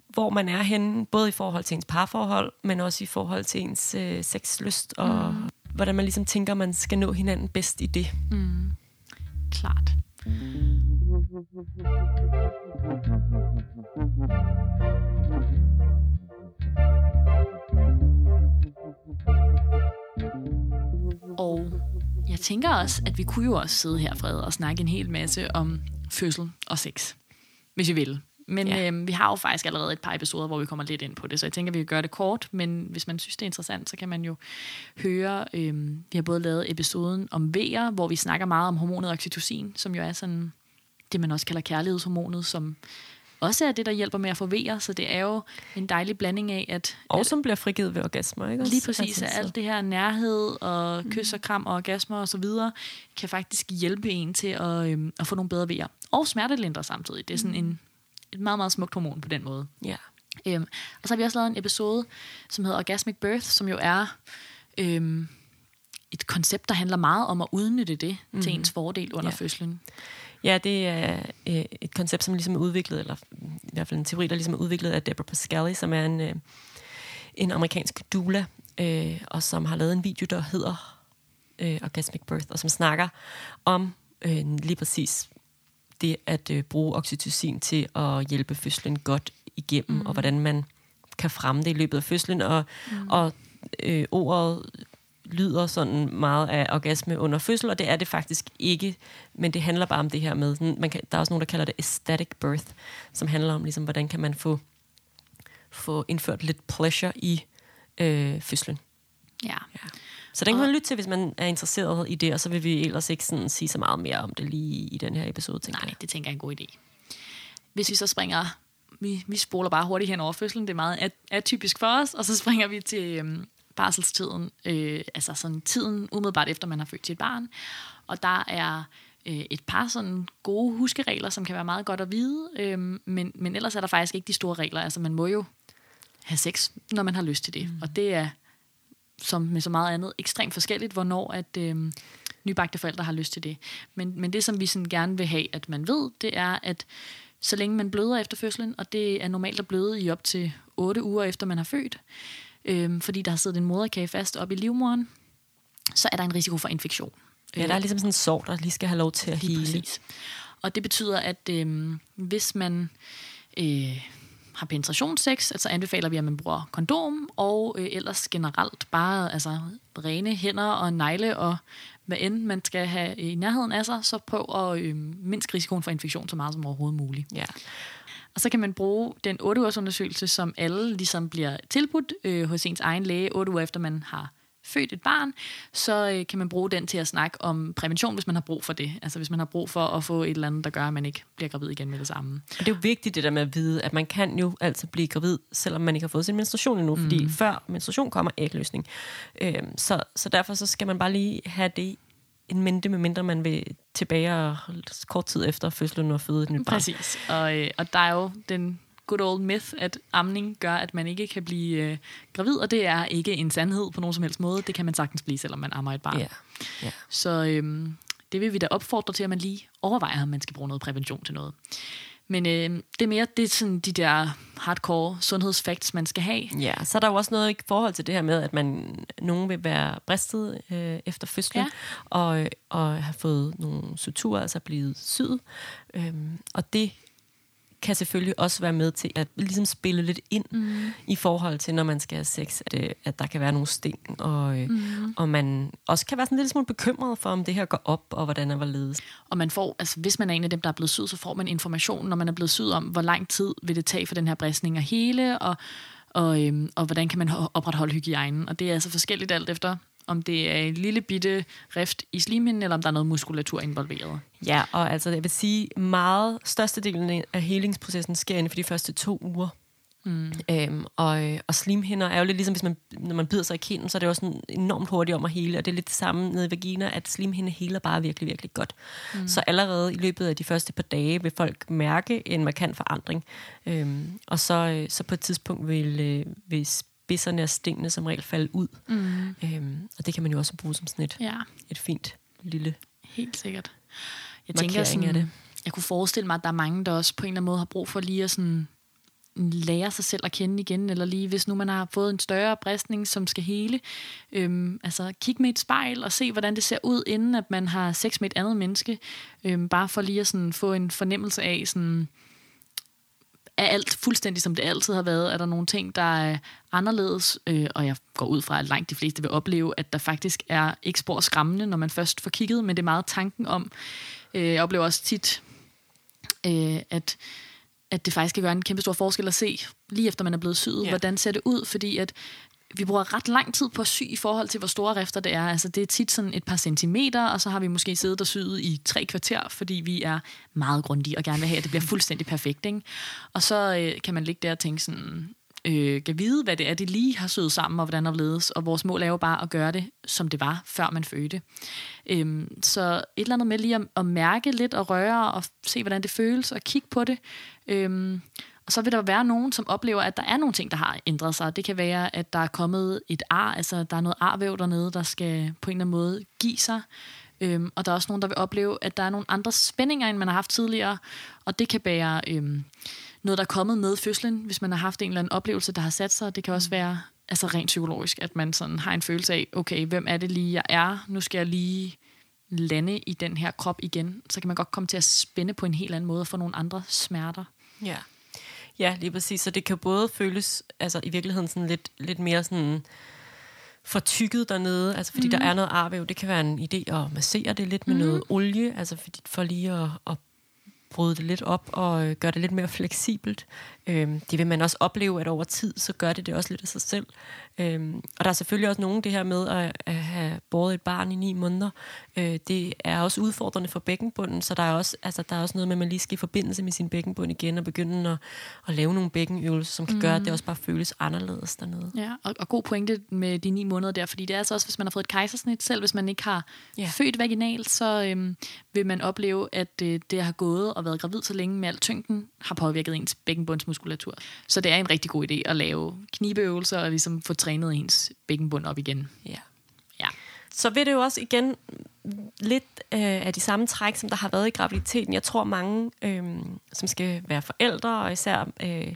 hvor man er henne, både i forhold til ens parforhold, men også i forhold til ens øh, sexlyst, og mm. hvordan man ligesom tænker, man skal nå hinanden bedst i det. Mm. Klart. Og jeg tænker også, at vi kunne jo også sidde her, Fred, og snakke en hel masse om fødsel og sex, hvis vi vil. Men ja. øhm, vi har jo faktisk allerede et par episoder, hvor vi kommer lidt ind på det, så jeg tænker, at vi kan gøre det kort, men hvis man synes, det er interessant, så kan man jo høre, øhm, vi har både lavet episoden om vejer, hvor vi snakker meget om hormonet oxytocin, som jo er sådan det, man også kalder kærlighedshormonet, som også er det, der hjælper med at få vejer, så det er jo en dejlig blanding af, at... Og som bliver frigivet ved orgasmer, ikke? Lige præcis, at alt det her nærhed og mm. kys og kram og orgasmer og så videre, kan faktisk hjælpe en til at, øhm, at få nogle bedre vejer. Og smertelindre samtidig. Det er sådan mm. en, et meget, meget smukt hormon på den måde. Ja. Øhm, og så har vi også lavet en episode, som hedder Orgasmic Birth, som jo er... Øhm, et koncept, der handler meget om at udnytte det mm. til ens fordel under ja. fødslen. Ja, det er øh, et koncept, som ligesom er udviklet, eller i hvert fald en teori, der ligesom er udviklet af Deborah Pascali, som er en, øh, en amerikansk doula, øh, og som har lavet en video, der hedder øh, Orgasmic Birth, og som snakker om øh, lige præcis det at øh, bruge oxytocin til at hjælpe fødslen godt igennem, mm. og hvordan man kan fremme det i løbet af fødslen, og, mm. og øh, ordet lyder sådan meget af orgasme under fødsel, og det er det faktisk ikke, men det handler bare om det her med, man kan, der er også nogen, der kalder det aesthetic birth, som handler om, ligesom, hvordan kan man få, få indført lidt pleasure i øh, fødslen. Ja. ja. Så den kan man lytte til, hvis man er interesseret i det, og så vil vi ellers ikke sådan sige så meget mere om det lige i den her episode, tænker Nej, det tænker jeg er en god idé. Hvis vi så springer, vi, vi spoler bare hurtigt hen over fødslen, det er meget atypisk for os, og så springer vi til øhm, barselstiden, øh, altså sådan tiden umiddelbart efter man har født sit barn. Og der er øh, et par sådan gode huskeregler, som kan være meget godt at vide, øh, men, men ellers er der faktisk ikke de store regler. Altså man må jo have sex, når man har lyst til det. Mm. Og det er som med så meget andet, ekstremt forskelligt, hvornår at øh, nybagte forældre har lyst til det. Men, men det, som vi sådan gerne vil have, at man ved, det er, at så længe man bløder efter fødslen, og det er normalt at bløde i op til 8 uger efter man har født, øh, fordi der har siddet en moderkage fast op i livmoderen, så er der en risiko for infektion. Ja, der er ligesom sådan en sår, der lige skal have lov til at Lige hele. præcis. Og det betyder, at øh, hvis man øh, har penetrationssex, altså anbefaler vi, at man bruger kondom, og øh, ellers generelt bare altså, rene hænder og negle, og hvad end man skal have i nærheden af sig, så prøv at øh, mindske risikoen for infektion så meget som overhovedet muligt. Ja. Og så kan man bruge den 8-ugers undersøgelse, som alle ligesom bliver tilbudt øh, hos ens egen læge 8 uger efter man har født et barn, så øh, kan man bruge den til at snakke om prævention, hvis man har brug for det. Altså hvis man har brug for at få et eller andet, der gør, at man ikke bliver gravid igen med det samme. Og det er jo vigtigt det der med at vide, at man kan jo altid blive gravid, selvom man ikke har fået sin menstruation endnu, mm. fordi før menstruation kommer ægløsning. Øhm, så, så derfor så skal man bare lige have det en mente, medmindre man vil tilbage og kort tid efter fødslen og føde et nyt barn. Præcis. Og, øh, og der er jo den good old myth, at amning gør, at man ikke kan blive øh, gravid, og det er ikke en sandhed på nogen som helst måde. Det kan man sagtens blive, selvom man ammer et barn. Ja. ja. Så øhm, det vil vi da opfordre til, at man lige overvejer, om man skal bruge noget prævention til noget. Men øh, det er mere det er sådan de der hardcore sundhedsfacts, man skal have. Ja, så er der jo også noget i forhold til det her med, at man nogen vil være bristet øh, efter fødslen, Ja. og, og have fået nogle suturer, altså blevet syet. Øhm, og det kan selvfølgelig også være med til at ligesom spille lidt ind mm. i forhold til, når man skal have sex, at, øh, at der kan være nogle sting, og, øh, mm. og man også kan være sådan lidt smule bekymret for, om det her går op, og hvordan er hvorledes. Og man får, altså hvis man er en af dem, der er blevet syet, så får man information, når man er blevet syet om, hvor lang tid vil det tage for den her bristning at hele, og, og, øhm, og hvordan kan man ho- opretholde hygiejnen. Og det er altså forskelligt alt efter, om det er en lille bitte rift i slimhinden, eller om der er noget muskulatur involveret. Ja, og altså jeg vil sige, meget størstedelen af helingsprocessen sker inden for de første to uger. Mm. Øhm, og, og slimhinder er jo lidt ligesom, hvis man, når man bider sig i kinden, så er det også sådan enormt hurtigt om at hele, og det er lidt det samme nede i vagina, at slimhinde heler bare virkelig, virkelig godt. Mm. Så allerede i løbet af de første par dage vil folk mærke en markant forandring, øhm, og så, øh, så på et tidspunkt vil, øh, vil spidserne og stingene som regel falde ud, mm. øhm, og det kan man jo også bruge som sådan et, Ja, et fint lille helt sikkert. Jeg tænker sådan, af det. jeg kunne forestille mig, at der er mange, der også på en eller anden måde har brug for lige at sådan lære sig selv at kende igen, eller lige hvis nu man har fået en større bristning, som skal hele, øhm, altså kig med et spejl og se, hvordan det ser ud, inden at man har sex med et andet menneske, øhm, bare for lige at sådan få en fornemmelse af, sådan, er alt fuldstændig som det altid har været? Er der nogle ting, der er anderledes? Øh, og jeg går ud fra, at langt de fleste vil opleve, at der faktisk er ikke spor skræmmende, når man først får kigget, men det er meget tanken om. Øh, jeg oplever også tit, øh, at at det faktisk kan gøre en kæmpe stor forskel at se, lige efter man er blevet syet, Ja. hvordan ser det ud, fordi at vi bruger ret lang tid på at sy i forhold til, hvor store rifter det er. Altså, det er tit sådan et par centimeter, og så har vi måske siddet og syet i tre kvarter, fordi vi er meget grundige og gerne vil have, at det bliver fuldstændig perfekt. Ikke? Og så øh, kan man ligge der og tænke sådan, øh, kan vide, hvad det er, de lige har syet sammen, og hvordan der ledes. Og vores mål er jo bare at gøre det, som det var, før man fødte. Øhm, så et eller andet med lige at, at mærke lidt og røre, og se, hvordan det føles, og kigge på det. Øhm, og så vil der være nogen, som oplever, at der er nogle ting, der har ændret sig. Det kan være, at der er kommet et ar, altså der er noget arvæv dernede, der skal på en eller anden måde give sig. Øhm, og der er også nogen, der vil opleve, at der er nogle andre spændinger, end man har haft tidligere. Og det kan være øhm, noget, der er kommet med fødslen, hvis man har haft en eller anden oplevelse, der har sat sig. Det kan også være altså rent psykologisk, at man sådan har en følelse af, okay, hvem er det lige, jeg er? Nu skal jeg lige lande i den her krop igen. Så kan man godt komme til at spænde på en helt anden måde og få nogle andre smerter. Ja. Ja, lige præcis. Så det kan både føles, altså i virkeligheden sådan lidt, lidt mere sådan fortykket dernede, altså fordi mm. der er noget arvæv. Det kan være en idé at massere det lidt med mm. noget olie, altså fordi, for lige at, at bryde det lidt op og øh, gøre det lidt mere fleksibelt. Øhm, det vil man også opleve, at over tid, så gør det det også lidt af sig selv. Øhm, og der er selvfølgelig også nogen, det her med at, at have båret et barn i ni måneder, øh, det er også udfordrende for bækkenbunden, så der er også, altså, der er også noget med, at man lige skal i forbindelse med sin bækkenbund igen og begynde at, at lave nogle bækkenøvelser, som kan mm. gøre, at det også bare føles anderledes dernede. Ja, og, og god pointe med de ni måneder der, fordi det er altså også, hvis man har fået et kejsersnit, selv hvis man ikke har Ja. ja. født vaginalt, så øhm, vil man opleve, at øh, det har gået og været gravid så længe med al tyngden, har påvirket ens bækkenbundsmuskulatur. Så det er en rigtig god idé at lave knibeøvelser og ligesom få trænet ens bækkenbund op igen. Ja. Ja. Så vil det jo også igen lidt øh, af de samme træk, som der har været i graviditeten. Jeg tror mange, øh, som skal være forældre, og især øh,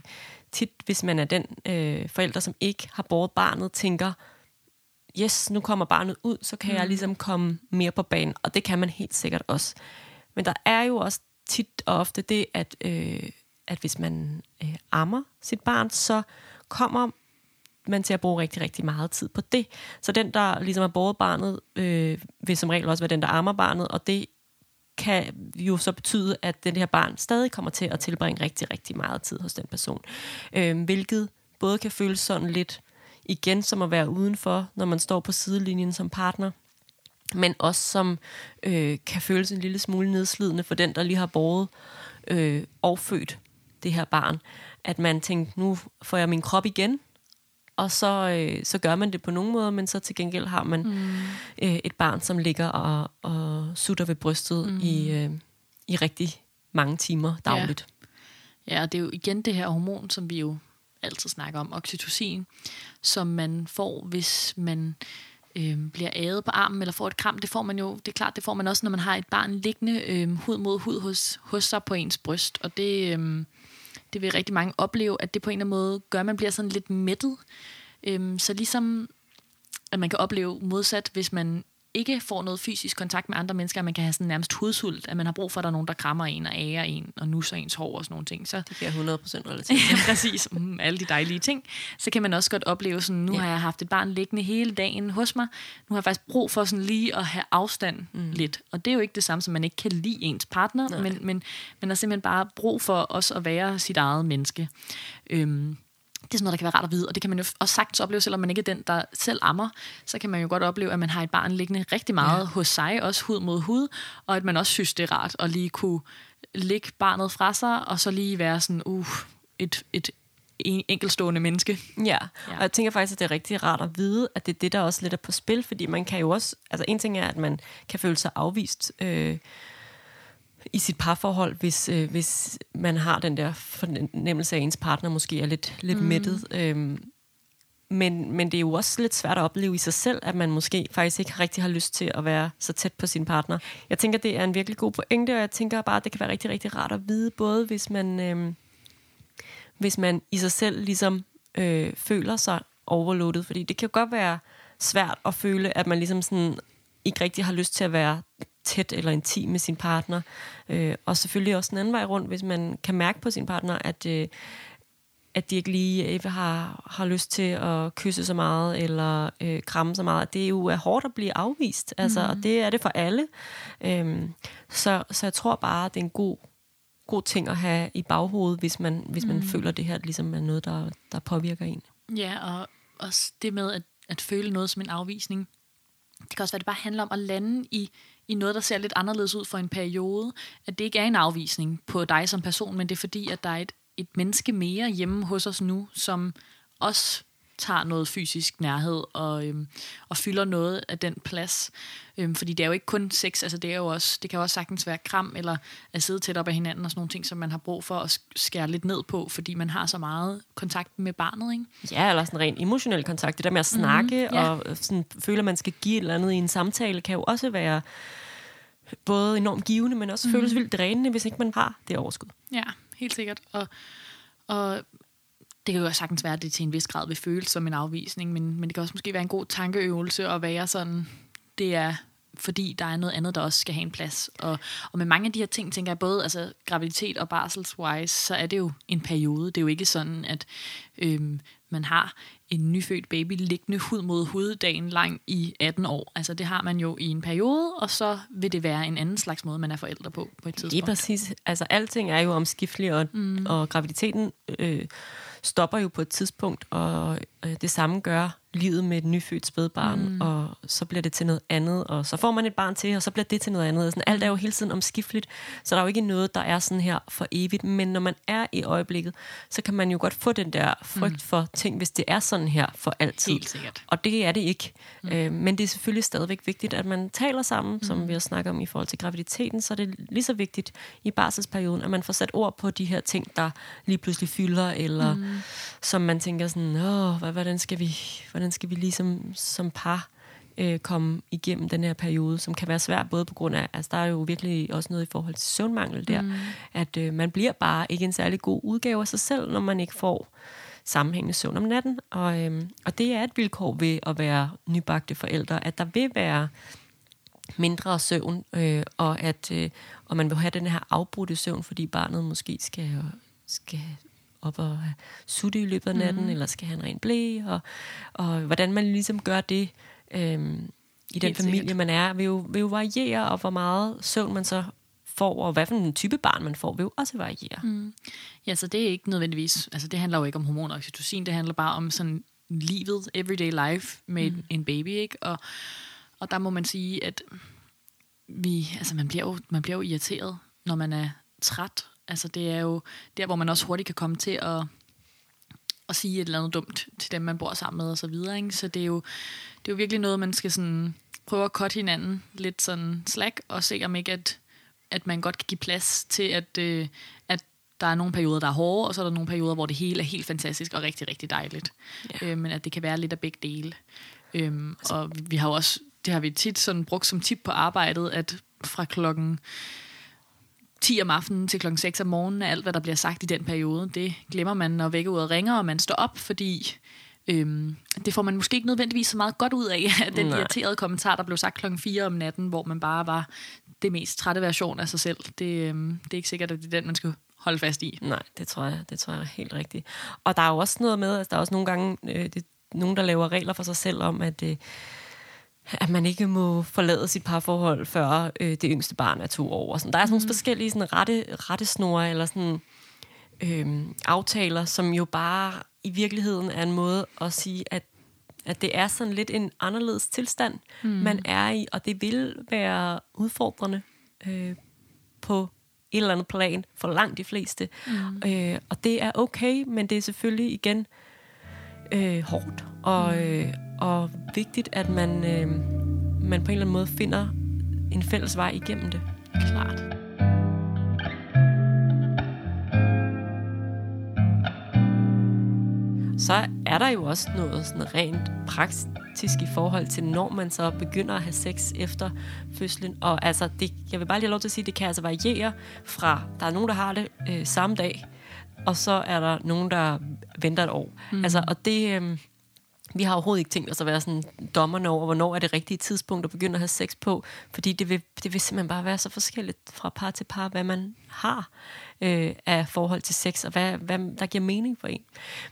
tit, hvis man er den øh, forælder, som ikke har båret barnet, tænker, yes, nu kommer barnet ud, så kan mm. jeg ligesom komme mere på banen. Og det kan man helt sikkert også. Men der er jo også tit og ofte det, at, øh, at hvis man øh, ammer sit barn, så kommer man til at bruge rigtig, rigtig meget tid på det. Så den, der ligesom har båret barnet, øh, vil som regel også være den, der ammer barnet, og det kan jo så betyde, at den her barn stadig kommer til at tilbringe rigtig, rigtig meget tid hos den person. Øh, hvilket både kan føles sådan lidt igen som at være udenfor, når man står på sidelinjen som partner, men også som øh, kan føles en lille smule nedslidende for den, der lige har båret øh, og født det her barn. At man tænker, nu får jeg min krop igen, og så, øh, så gør man det på nogen måde, men så til gengæld har man mm. øh, et barn, som ligger og, og sutter ved brystet mm. i, øh, i rigtig mange timer dagligt. Ja. ja, og det er jo igen det her hormon, som vi jo altid snakker om, oxytocin, som man får, hvis man øh, bliver ædet på armen eller får et kram. Det får man jo, det er klart, det får man også, når man har et barn liggende øh, hud mod hud hos, hos sig på ens bryst. Og det, øh, det vil rigtig mange opleve, at det på en eller anden måde gør, at man bliver sådan lidt mættet. Øh, så ligesom at man kan opleve modsat, hvis man ikke får noget fysisk kontakt med andre mennesker, at man kan have sådan nærmest hudsult, at man har brug for, at der er nogen, der krammer en og ærer en og nusser ens hår og sådan nogle ting. Så, det bliver 100% relativt. ja, præcis. Mm, alle de dejlige ting. Så kan man også godt opleve sådan, nu ja. har jeg haft et barn liggende hele dagen hos mig. Nu har jeg faktisk brug for sådan lige at have afstand mm. lidt. Og det er jo ikke det samme, som man ikke kan lide ens partner, men, men man har simpelthen bare brug for os at være sit eget menneske. Øhm, det er sådan noget, der kan være rart at vide, og det kan man jo også sagtens opleve, selvom man ikke er den, der selv ammer, så kan man jo godt opleve, at man har et barn liggende rigtig meget ja. hos sig, også hud mod hud, og at man også synes, det er rart at lige kunne lægge barnet fra sig, og så lige være sådan, uh, et, et enkelstående menneske. Ja. ja, og jeg tænker faktisk, at det er rigtig rart at vide, at det er det, der også lidt er på spil, fordi man kan jo også, altså en ting er, at man kan føle sig afvist, øh, i sit parforhold, hvis, øh, hvis man har den der fornemmelse af, at ens partner måske er lidt, lidt mm. mættet. Øhm, men, men det er jo også lidt svært at opleve i sig selv, at man måske faktisk ikke rigtig har lyst til at være så tæt på sin partner. Jeg tænker, det er en virkelig god pointe, og jeg tænker bare, at det kan være rigtig, rigtig rart at vide, både hvis man, øh, hvis man i sig selv ligesom øh, føler sig overloadet, fordi det kan jo godt være svært at føle, at man ligesom sådan ikke rigtig har lyst til at være tæt eller intim med sin partner. Øh, og selvfølgelig også en anden vej rundt, hvis man kan mærke på sin partner, at, øh, at de ikke lige øh, har, har lyst til at kysse så meget eller øh, kramme så meget. Det er jo er hårdt at blive afvist, altså, mm. og det er det for alle. Øh, så, så jeg tror bare, at det er en god, god ting at have i baghovedet, hvis man, hvis man mm. føler, det her ligesom er noget, der, der påvirker en. Ja, og også det med at, at føle noget som en afvisning. Det kan også være, at det bare handler om at lande i i noget, der ser lidt anderledes ud for en periode. At det ikke er en afvisning på dig som person, men det er fordi, at der er et, et menneske mere hjemme hos os nu, som også tager noget fysisk nærhed og, øhm, og fylder noget af den plads. Øhm, fordi det er jo ikke kun sex, altså det, er jo også, det kan jo også sagtens være kram, eller at sidde tæt op af hinanden og sådan nogle ting, som man har brug for at skære lidt ned på, fordi man har så meget kontakt med barnet, ikke? Ja, eller sådan ren emotionel kontakt. Det der med at snakke, mm, ja. og sådan, føle, at man skal give et eller andet i en samtale, kan jo også være både enormt givende, men også mm. føles vildt drænende, hvis ikke man har det overskud. Ja, helt sikkert. Og, og det kan jo sagtens være, at det til en vis grad vil føles som en afvisning, men, men det kan også måske være en god tankeøvelse at være sådan, det er fordi der er noget andet, der også skal have en plads. Og, og med mange af de her ting, tænker jeg både altså, graviditet og barselswise, så er det jo en periode. Det er jo ikke sådan, at øhm, man har en nyfødt baby liggende hud mod hud dagen lang i 18 år. Altså det har man jo i en periode, og så vil det være en anden slags måde, man er forældre på på et tidspunkt. Det er præcis. Altså alting er jo omskifteligt, og, mm. og graviditeten øh, stopper jo på et tidspunkt, og øh, det samme gør livet med et nyfødt spædbarn, mm. og så bliver det til noget andet, og så får man et barn til, og så bliver det til noget andet. Sådan, alt er jo hele tiden omskifteligt, så der er jo ikke noget, der er sådan her for evigt. Men når man er i øjeblikket, så kan man jo godt få den der frygt mm. for ting, hvis det er sådan her for altid. Helt sikkert. Og det er det ikke. Mm. Øh, men det er selvfølgelig stadigvæk vigtigt, at man taler sammen, mm. som vi har snakket om i forhold til graviditeten, så er det lige så vigtigt i barselsperioden, at man får sat ord på de her ting, der lige pludselig fylder, eller mm. som man tænker sådan, åh, hvordan skal vi, hvordan skal vi ligesom som par øh, komme igennem den her periode, som kan være svær, både på grund af, altså der er jo virkelig også noget i forhold til søvnmangel der, mm. at øh, man bliver bare ikke en særlig god udgave af sig selv, når man ikke får sammenhængende søvn om natten. Og, øhm, og det er et vilkår ved at være nybagte forældre, at der vil være mindre søvn, øh, og at øh, og man vil have den her afbrudte søvn, fordi barnet måske skal, skal op og sutte i løbet af natten, mm. eller skal have en ren blæ, og, og hvordan man ligesom gør det øhm, i den Helt familie, sikkert. man er, vil jo, vil jo variere, og hvor meget søvn man så får, og hvad for en type barn man får, vil jo også variere. Mm. Ja, så det er ikke nødvendigvis, altså det handler jo ikke om hormon og oxytocin, det handler bare om sådan livet, everyday life med mm. en baby, ikke? Og, og der må man sige, at vi, altså man bliver, jo, man bliver jo irriteret, når man er træt. Altså det er jo der, hvor man også hurtigt kan komme til at, at sige et eller andet dumt til dem, man bor sammen med og så videre. Ikke? Så det er, jo, det er jo virkelig noget, man skal sådan prøve at cutte hinanden lidt sådan slack, og se om ikke, at, at man godt kan give plads til, at, øh, at der er nogle perioder, der er hårde, og så er der nogle perioder, hvor det hele er helt fantastisk og rigtig, rigtig dejligt. Ja. Øh, men at det kan være lidt af begge dele. Øhm, altså, og vi har jo også det har vi tit sådan brugt som tip på arbejdet, at fra klokken 10 om aftenen til klokken 6 om morgenen alt, hvad der bliver sagt i den periode. Det glemmer man, når vækkeuret ringer, og man står op, fordi øhm, det får man måske ikke nødvendigvis så meget godt ud af, at den Nej. irriterede kommentar, der blev sagt klokken 4 om natten, hvor man bare var det mest trætte version af sig selv. Det, øhm, det er ikke sikkert, at det er den, man skal holde fast i. Nej, det tror jeg, det tror jeg er helt rigtigt. Og der er jo også noget med, at altså, der er også nogle gange øh, det, nogen, der laver regler for sig selv om, at øh, at man ikke må forlade sit parforhold, før øh, det yngste barn er to år. Sådan. Der er sådan mm. nogle forskellige sådan, rette, rettesnore eller sådan, øh, aftaler, som jo bare i virkeligheden er en måde at sige, at, at det er sådan lidt en anderledes tilstand, mm. man er i, og det vil være udfordrende øh, på et eller andet plan for langt de fleste. Mm. Øh, og det er okay, men det er selvfølgelig igen øh, hårdt og, øh, og vigtigt, at man, øh, man på en eller anden måde finder en fælles vej igennem det. Klart. Så er der jo også noget sådan rent praktisk i forhold til, når man så begynder at have sex efter fødslen. Og altså, det, jeg vil bare lige have lov til at sige, at det kan altså variere fra, der er nogen, der har det øh, samme dag, og så er der nogen, der venter et år. Mm. Altså, og det... Øh, vi har overhovedet ikke tænkt os at være sådan dommerne over, hvornår er det rigtige tidspunkt at begynde at have sex på, fordi det vil, det vil simpelthen bare være så forskelligt fra par til par, hvad man har øh, af forhold til sex, og hvad, hvad der giver mening for en.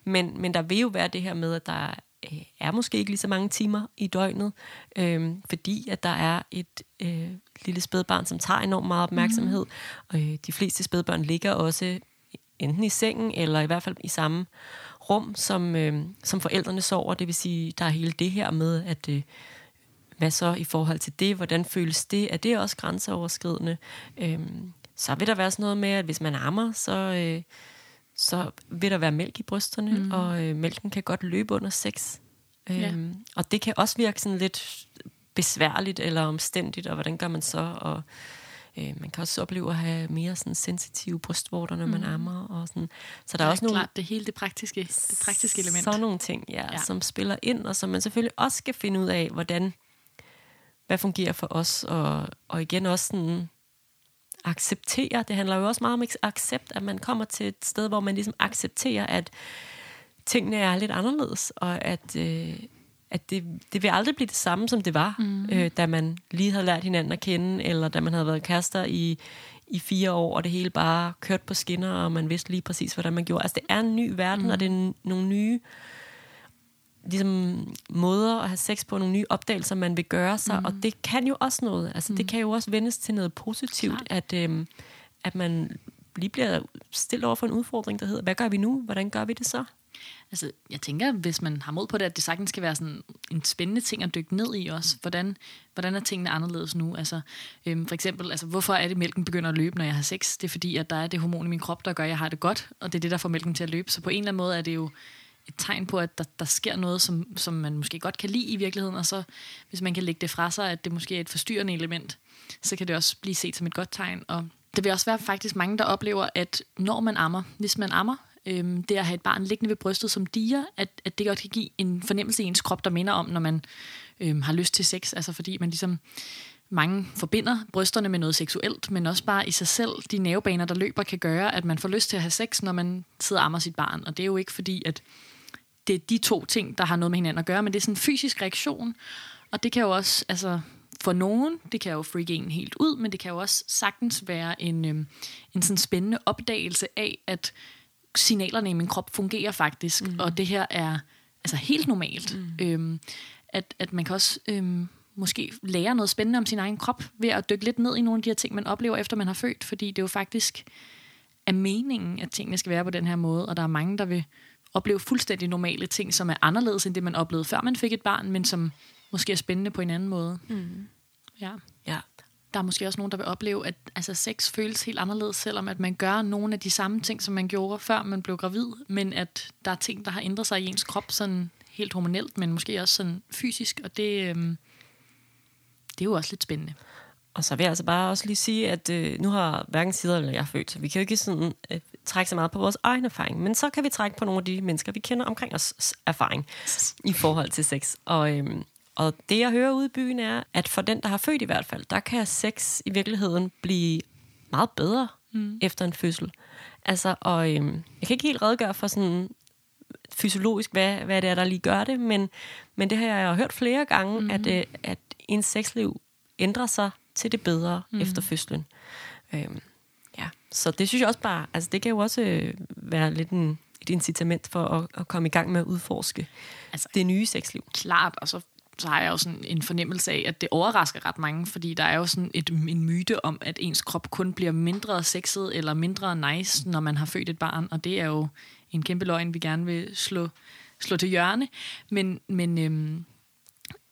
Men, men der vil jo være det her med, at der øh, er måske ikke lige så mange timer i døgnet, øh, fordi at der er et øh, lille spædbarn, som tager enormt meget opmærksomhed, mm. og øh, de fleste spædbørn ligger også enten i sengen, eller i hvert fald i samme rum, som, øh, som forældrene sover. Det vil sige, der er hele det her med, at øh, hvad så i forhold til det? Hvordan føles det? Er det også grænseoverskridende? Øh, så vil der være sådan noget med, at hvis man ammer, så, øh, så vil der være mælk i brysterne, mm. og øh, mælken kan godt løbe under sex. Øh, ja. Og det kan også virke sådan lidt besværligt eller omstændigt, og hvordan gør man så? Og, Øh, man kan også opleve at have mere sådan sensitive brystvorter, når man mm. ammer. Og sådan. Så der er, er også nogle... Klart, det hele det praktiske, det praktiske element. Sådan nogle ting, ja, ja. som spiller ind, og som man selvfølgelig også skal finde ud af, hvordan, hvad fungerer for os, og, og igen også sådan acceptere. Det handler jo også meget om accept, at man kommer til et sted, hvor man ligesom accepterer, at tingene er lidt anderledes, og at, øh, at det, det vil aldrig blive det samme, som det var, mm. øh, da man lige havde lært hinanden at kende, eller da man havde været kærester i, i fire år, og det hele bare kørt på skinner, og man vidste lige præcis, hvordan man gjorde. Altså, det er en ny verden, mm. og det er nogle nye ligesom, måder at have sex på, nogle nye opdagelser, man vil gøre sig, mm. og det kan jo også noget. Altså, mm. det kan jo også vendes til noget positivt, at, øhm, at man lige bliver stillet over for en udfordring, der hedder, hvad gør vi nu? Hvordan gør vi det så? Altså, jeg tænker, hvis man har mod på det, at det sagtens skal være sådan en spændende ting at dykke ned i også. Hvordan, hvordan er tingene anderledes nu? Altså, øhm, for eksempel, altså, hvorfor er det, at mælken begynder at løbe, når jeg har sex? Det er fordi, at der er det hormon i min krop, der gør, at jeg har det godt, og det er det, der får mælken til at løbe. Så på en eller anden måde er det jo et tegn på, at der, der sker noget, som, som man måske godt kan lide i virkeligheden, og så hvis man kan lægge det fra sig, at det måske er et forstyrrende element, så kan det også blive set som et godt tegn. Og der vil også være faktisk mange, der oplever, at når man ammer, hvis man ammer, øhm, det at have et barn liggende ved brystet som diger, at, at det godt kan give en fornemmelse i ens krop, der minder om, når man øhm, har lyst til sex. Altså fordi man ligesom mange forbinder brysterne med noget seksuelt, men også bare i sig selv, de nervebaner, der løber, kan gøre, at man får lyst til at have sex, når man sidder og ammer sit barn. Og det er jo ikke fordi, at det er de to ting, der har noget med hinanden at gøre, men det er sådan en fysisk reaktion, og det kan jo også, altså for nogen, det kan jo freak en helt ud, men det kan jo også sagtens være en, øhm, en sådan spændende opdagelse af, at signalerne i min krop fungerer faktisk, mm. og det her er altså helt normalt. Mm. Øhm, at, at man kan også øhm, måske lære noget spændende om sin egen krop ved at dykke lidt ned i nogle af de her ting, man oplever, efter man har født, fordi det er jo faktisk er meningen, at tingene skal være på den her måde, og der er mange, der vil opleve fuldstændig normale ting, som er anderledes end det, man oplevede, før man fik et barn, men som måske er spændende på en anden måde. Mm. Ja. Der er måske også nogen, der vil opleve, at altså, sex føles helt anderledes, selvom at man gør nogle af de samme ting, som man gjorde, før man blev gravid, men at der er ting, der har ændret sig i ens krop, sådan helt hormonelt, men måske også sådan fysisk, og det, øhm, det er jo også lidt spændende. Og så vil jeg altså bare også lige sige, at øh, nu har hverken Sider eller jeg født, så vi kan jo ikke sådan, øh, trække så meget på vores egen erfaring. Men så kan vi trække på nogle af de mennesker, vi kender omkring os erfaring i forhold til sex. Og, øh, og det, jeg hører ude i byen, er, at for den, der har født i hvert fald, der kan sex i virkeligheden blive meget bedre mm. efter en fødsel. Altså, og øh, jeg kan ikke helt redegøre for sådan fysiologisk, hvad, hvad det er, der lige gør det, men, men det har jeg hørt flere gange, mm. at, øh, at ens sexliv ændrer sig til det bedre mm. efter fødslen. Øhm, ja. Så det synes jeg også bare, altså det kan jo også øh, være lidt en, et incitament for at, at komme i gang med at udforske altså, det nye sexliv. Klart, og så så har jeg jo sådan en fornemmelse af, at det overrasker ret mange, fordi der er jo sådan et, en myte om, at ens krop kun bliver mindre sexet eller mindre nice, når man har født et barn, og det er jo en kæmpe løgn, vi gerne vil slå, slå til hjørne. Men, men øhm,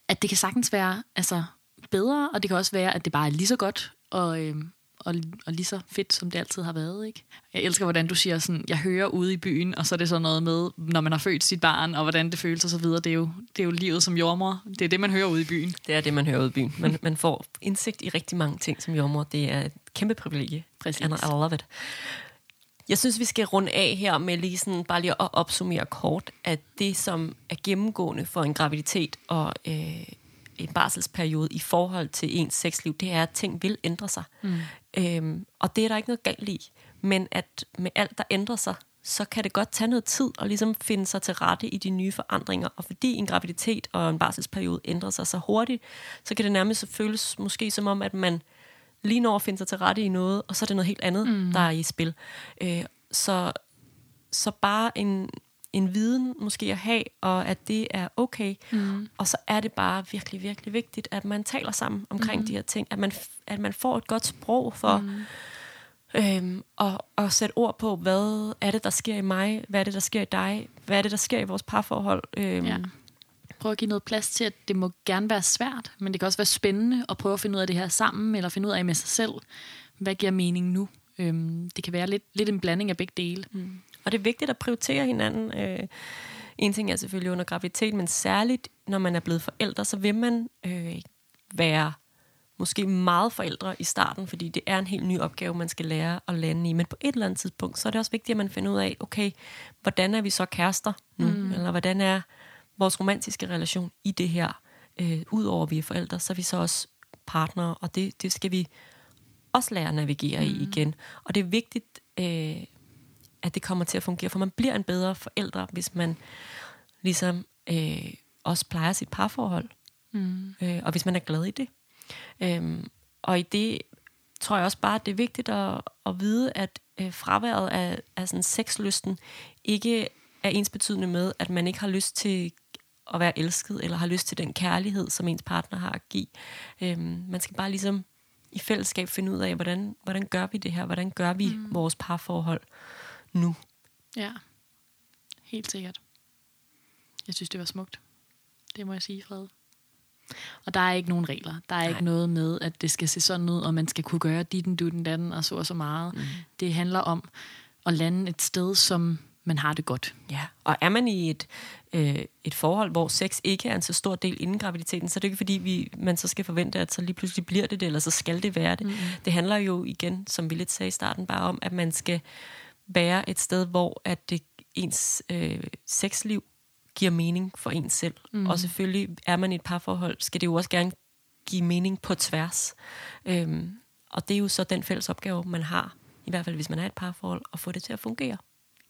at det kan sagtens være altså, bedre, og det kan også være, at det bare er lige så godt, og, øhm, og, og lige så fedt, som det altid har været. Ikke? Jeg elsker, hvordan du siger, sådan, jeg hører ude i byen, og så er det sådan noget med, når man har født sit barn, og hvordan det føles osv. Det er jo, det er jo livet som jordmor. Det er det, man hører ude i byen. Det er det, man hører ude i byen. Man, man får indsigt i rigtig mange ting som jordmor. Det er et kæmpe privilegie. Præcis. And I love it. Jeg synes, vi skal runde af her med lige sådan, bare lige at opsummere kort, at det, som er gennemgående for en graviditet og øh, en barselsperiode i forhold til ens sexliv, det er, at ting vil ændre sig. Mm. Øhm, og det er der ikke noget galt i. Men at med alt, der ændrer sig, så kan det godt tage noget tid at ligesom finde sig til rette i de nye forandringer. Og fordi en graviditet og en barselsperiode ændrer sig så hurtigt, så kan det nærmest føles måske som om, at man lige når at finde sig til rette i noget, og så er det noget helt andet, mm. der er i spil. Øh, så, så bare en, en viden måske at have, og at det er okay. Mm. Og så er det bare virkelig, virkelig vigtigt, at man taler sammen omkring mm. de her ting. At man, at man får et godt sprog for mm. øhm, at, at sætte ord på, hvad er det, der sker i mig? Hvad er det, der sker i dig? Hvad er det, der sker i vores parforhold? Øhm, ja. Prøv at give noget plads til, at det må gerne være svært, men det kan også være spændende at prøve at finde ud af det her sammen, eller finde ud af med sig selv, hvad giver mening nu? Øhm, det kan være lidt, lidt en blanding af begge dele. Mm. Og det er vigtigt at prioritere hinanden. Øh, en ting er selvfølgelig under graviditet, men særligt når man er blevet forældre, så vil man øh, være måske meget forældre i starten, fordi det er en helt ny opgave, man skal lære at lande i. Men på et eller andet tidspunkt, så er det også vigtigt, at man finder ud af, okay, hvordan er vi så kærester nu? Mm. Eller hvordan er vores romantiske relation i det her? Øh, Udover at vi er forældre, så er vi så også partnere, og det, det skal vi også lære at navigere mm. i igen. Og det er vigtigt, øh, at det kommer til at fungere, for man bliver en bedre forældre, hvis man ligesom øh, også plejer sit parforhold, mm. øh, og hvis man er glad i det. Øhm, og i det tror jeg også bare, at det er vigtigt at, at vide, at øh, fraværet af, af sådan sexlysten ikke er ens betydende med, at man ikke har lyst til at være elsket, eller har lyst til den kærlighed, som ens partner har at give. Øhm, man skal bare ligesom i fællesskab finde ud af, hvordan, hvordan gør vi det her? Hvordan gør vi mm. vores parforhold nu? Ja, Helt sikkert. Jeg synes, det var smukt. Det må jeg sige, Fred. Og der er ikke nogen regler. Der er Nej. ikke noget med, at det skal se sådan ud, og man skal kunne gøre ditten, dutten, datten, og så og så meget. Mm. Det handler om at lande et sted, som man har det godt. Ja, og er man i et, øh, et forhold, hvor sex ikke er en så stor del inden graviditeten, så er det ikke fordi, vi, man så skal forvente, at så lige pludselig bliver det det, eller så skal det være det. Mm. Det handler jo igen, som vi lidt sagde i starten, bare om, at man skal være et sted, hvor at det ens øh, sexliv giver mening for en selv. Mm. Og selvfølgelig er man i et parforhold, skal det jo også gerne give mening på tværs. Øhm, og det er jo så den fælles opgave, man har, i hvert fald hvis man er et parforhold, at få det til at fungere.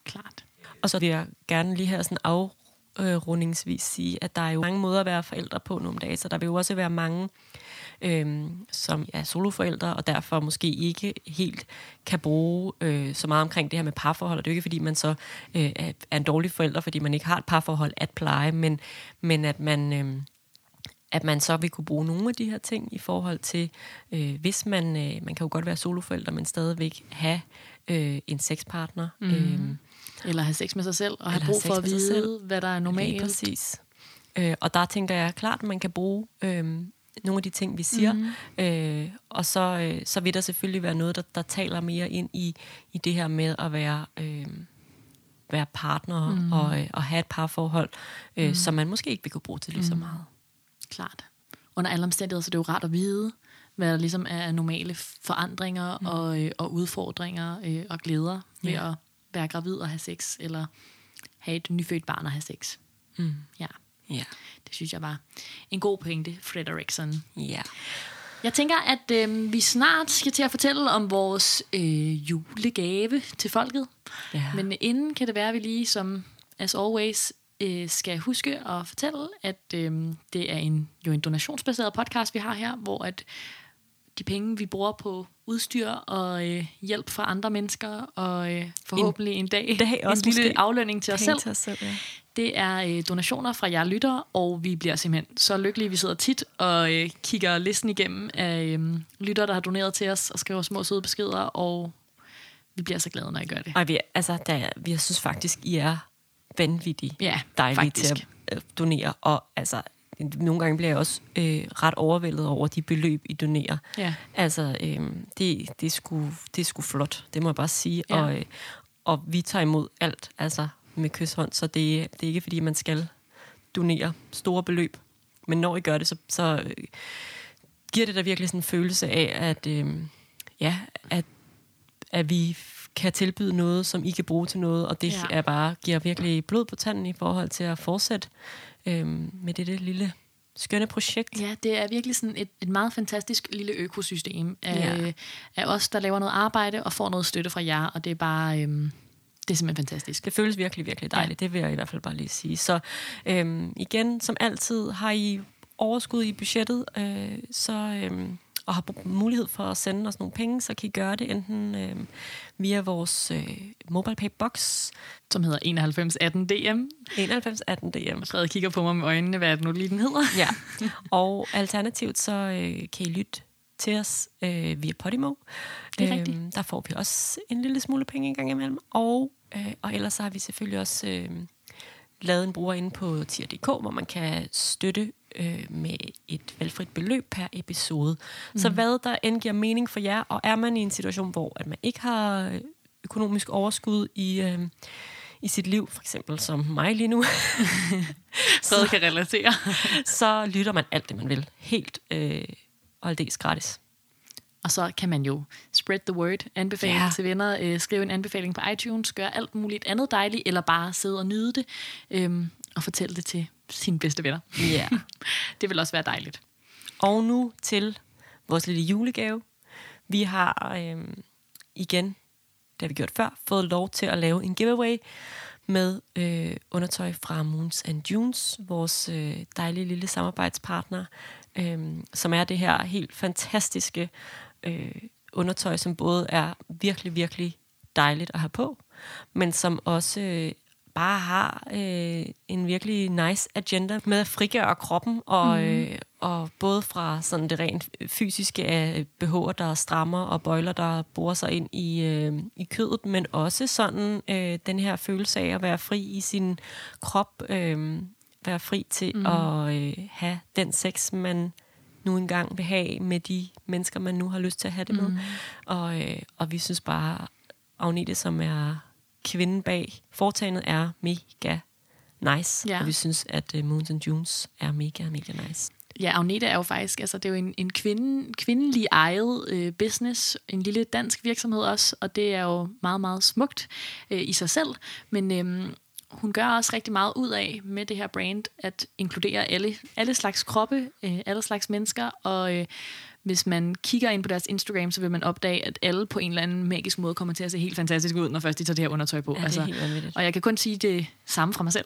Klart. Og så vil jeg gerne lige her sådan afrundingsvis sige, at der er jo mange måder at være forældre på nogle dage, så der vil jo også være mange, øhm, som er soloforældre, og derfor måske ikke helt kan bruge øh, så meget omkring det her med parforhold. Og det er jo ikke, fordi man så øh, er en dårlig forælder, fordi man ikke har et parforhold at pleje, men, men at man... Øh, at man så vil kunne bruge nogle af de her ting i forhold til, øh, hvis man, øh, man kan jo godt være soloforælder, men stadigvæk have øh, en sexpartner. Mm. Øh, eller have sex med sig selv, og have brug for at vide, hvad der er normalt. Lige præcis. Øh, og der tænker jeg klart, at man kan bruge øh, nogle af de ting, vi siger. Mm. Øh, og så, øh, så vil der selvfølgelig være noget, der, der taler mere ind i, i det her med at være... Øh, være partner mm. og, øh, og have et parforhold, øh, mm. som man måske ikke vil kunne bruge til lige så meget. Klart. Under alle omstændigheder, så det er jo rart at vide, hvad der ligesom er normale forandringer mm. og, øh, og udfordringer øh, og glæder ved ja. at være gravid og have sex, eller have et nyfødt barn og have sex. Mm. Ja. Ja. Det synes jeg var en god pointe, Frederiksen. Ja. Jeg tænker, at øh, vi snart skal til at fortælle om vores øh, julegave til folket. Ja. Men inden kan det være, at vi lige som as always øh, skal huske at fortælle, at øh, det er en jo en donationsbaseret podcast, vi har her, hvor at de penge, vi bruger på udstyr og øh, hjælp fra andre mennesker, og øh, forhåbentlig en, en dag, dag også en lille aflønning til os selv. Til os selv ja. Det er øh, donationer fra jer lyttere, og vi bliver simpelthen så lykkelige. Vi sidder tit og øh, kigger listen igennem af øh, lyttere, der har doneret til os, og skriver små søde beskeder, og vi bliver så glade, når I gør det. Og vi, altså, der, vi synes faktisk, I er vanvittigt ja, dejlige faktisk. til at øh, donere, og altså nogle gange bliver jeg også øh, ret overvældet over de beløb, I donerer. Ja. Altså, øh, det, det, er sgu, det er sgu flot, det må jeg bare sige. Ja. Og, øh, og vi tager imod alt, altså med kysshånd, så det, det er ikke, fordi man skal donere store beløb. Men når I gør det, så, så øh, giver det da virkelig sådan en følelse af, at, øh, ja, at, at vi kan tilbyde noget, som I kan bruge til noget, og det Ja. er bare giver virkelig blod på tanden i forhold til at fortsætte øhm, med det, lille skønne projekt. Ja, det er virkelig sådan et, et meget fantastisk lille økosystem af, Ja. af os, der laver noget arbejde og får noget støtte fra jer, og det er bare... Øhm, det er simpelthen fantastisk. Det føles virkelig, virkelig dejligt. Ja. Det vil jeg i hvert fald bare lige sige. Så øhm, igen, som altid, har I overskud i budgettet, øh, så, øhm, og har mulighed for at sende os nogle penge, så kan I gøre det enten øhm, via vores øh, MobilePay box Som hedder 9118 DM. 91 18 DM. Frederik kigger på mig med øjnene, hvad er det nu lige den hedder? Ja. Og alternativt så øh, kan I lytte til os øh, via Podimo. Det er rigtigt. Der får vi også en lille smule penge en gang imellem. Og, øh, og ellers så har vi selvfølgelig også øh, lavet en bruger inde på tier.dk, hvor man kan støtte øh, med et valgfrit beløb per episode. Mm. Så hvad der end giver mening for jer, og er man i en situation, hvor at man ikke har øh, økonomisk overskud i... Øh, i sit liv, for eksempel som mig lige nu, Frederik kan relatere. så lytter man alt det, man vil. Helt øh, og aldeles gratis. Og så kan man jo spread the word, anbefale Ja. til venner, øh, skrive en anbefaling på iTunes, gøre alt muligt andet dejligt, eller bare sidde og nyde det, øhm, og fortælle det til sine bedste venner. Ja. Det vil også være dejligt. og nu til vores lille julegave. Vi har øh, igen, det har vi gjort før, fået lov til at lave en giveaway med øh, undertøj fra Moons and Junes, vores øh, dejlige lille samarbejdspartner, øh, som er det her helt fantastiske øh, undertøj, som både er virkelig, virkelig dejligt at have på, men som også øh, bare har øh, en virkelig nice agenda med at frigøre kroppen, og, mm. øh, og både fra sådan det rent fysiske af BH'er, der strammer, og bøjler, der borer sig ind i, øh, i kødet, men også sådan øh, den her følelse af at være fri i sin krop, øh, være fri til mm. at øh, have den sex, man nu engang vil have med de mennesker, man nu har lyst til at have det med. Mm. Og, øh, og vi synes bare, Agnete, som er kvinden bag foretagendet, er mega nice. Ja. Og vi synes, at uh, Moons and Junes er mega, mega nice. Ja, Agnete er jo faktisk, altså det er jo en, en kvinde, kvindelig ejet øh, business, en lille dansk virksomhed også, og det er jo meget, meget smukt øh, i sig selv. Men øh, hun gør også rigtig meget ud af med det her brand, at inkludere alle, alle slags kroppe, øh, alle slags mennesker, og øh, hvis man kigger ind på deres Instagram, så vil man opdage, at alle på en eller anden magisk måde kommer til at se helt fantastisk ud, når først de tager det her undertøj på. Ja, altså, og jeg kan kun sige det samme fra mig selv.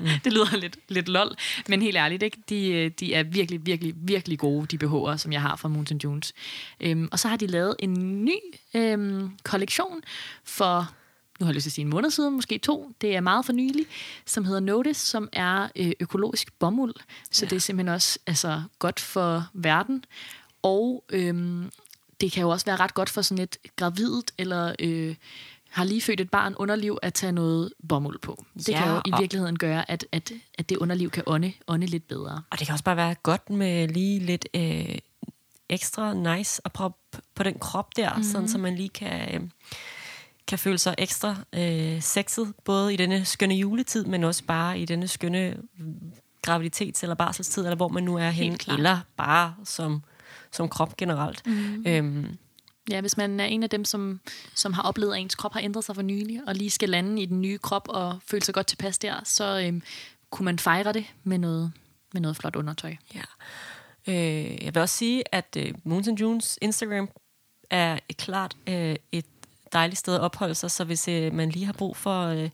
Mm. det lyder lidt, lidt lol, men helt ærligt, ikke? De, de er virkelig, virkelig, virkelig gode, de BH'er, som jeg har fra Mountain Jones. Øhm, og så har de lavet en ny øhm, kollektion for nu har jeg lyst til at sige en måned siden, måske to, det er meget for nylig, som hedder Notice, som er øh, økologisk bomuld. Så ja. det er simpelthen også altså, godt for verden. Og øhm, det kan jo også være ret godt for sådan et gravidt eller øh, har lige født et barn underliv at tage noget bomuld på. Det ja, kan jo i virkeligheden gøre, at, at, at det underliv kan ånde, ånde lidt bedre. Og det kan også bare være godt med lige lidt øh, ekstra nice at proppe på den krop der, mm-hmm. sådan så man lige kan... Øh, kan føle sig ekstra øh, sexet, både i denne skønne juletid, men også bare i denne skønne graviditets- eller barselstid, eller hvor man nu er henne, eller bare som som krop generelt. Mm. Øhm, Ja, hvis man er en af dem, som, som har oplevet, at ens krop har ændret sig for nylig, og lige skal lande i den nye krop og føle sig godt tilpas der, så øhm, kunne man fejre det med noget, med noget flot undertøj. Ja. Øh, jeg vil også sige, at øh, Moons and Junes Instagram er et klart øh, et dejligt sted at opholde sig, så hvis øh, man lige har brug for øh,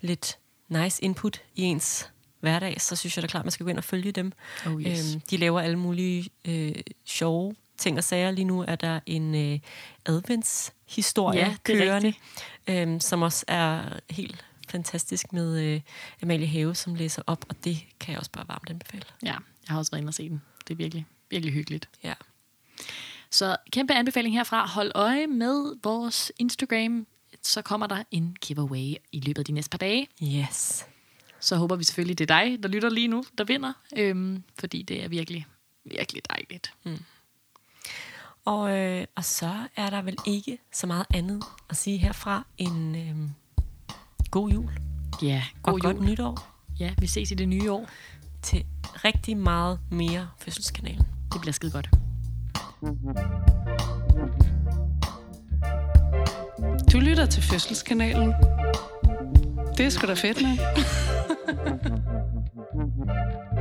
lidt nice input i ens hverdag, så synes jeg da klart, at man skal gå ind og følge dem. Oh, yes. øhm, de laver alle mulige øh, sjove ting og sager. Lige nu er der en øh, adventshistorie ja, kørende, øhm, som også er helt fantastisk med øh, Amalie Have, som læser op, og det kan jeg også bare varmt anbefale. Ja, jeg har også været inde og se den. Det er virkelig, virkelig hyggeligt. Ja. Så kæmpe anbefaling herfra. Hold øje med vores Instagram. Så kommer der en giveaway i løbet af de næste par dage. Yes så håber vi selvfølgelig, det er dig, der lytter lige nu, der vinder. Øhm, fordi det er virkelig, virkelig dejligt. Mm. Og, øh, og så er der vel ikke så meget andet at sige herfra end øh, god jul. Ja, god og jul. godt nytår. Ja, vi ses i det nye år. Til rigtig meget mere fødselskanalen. Det bliver skide godt. Du lytter til Fødselskanalen. Det er sgu da fedt, med.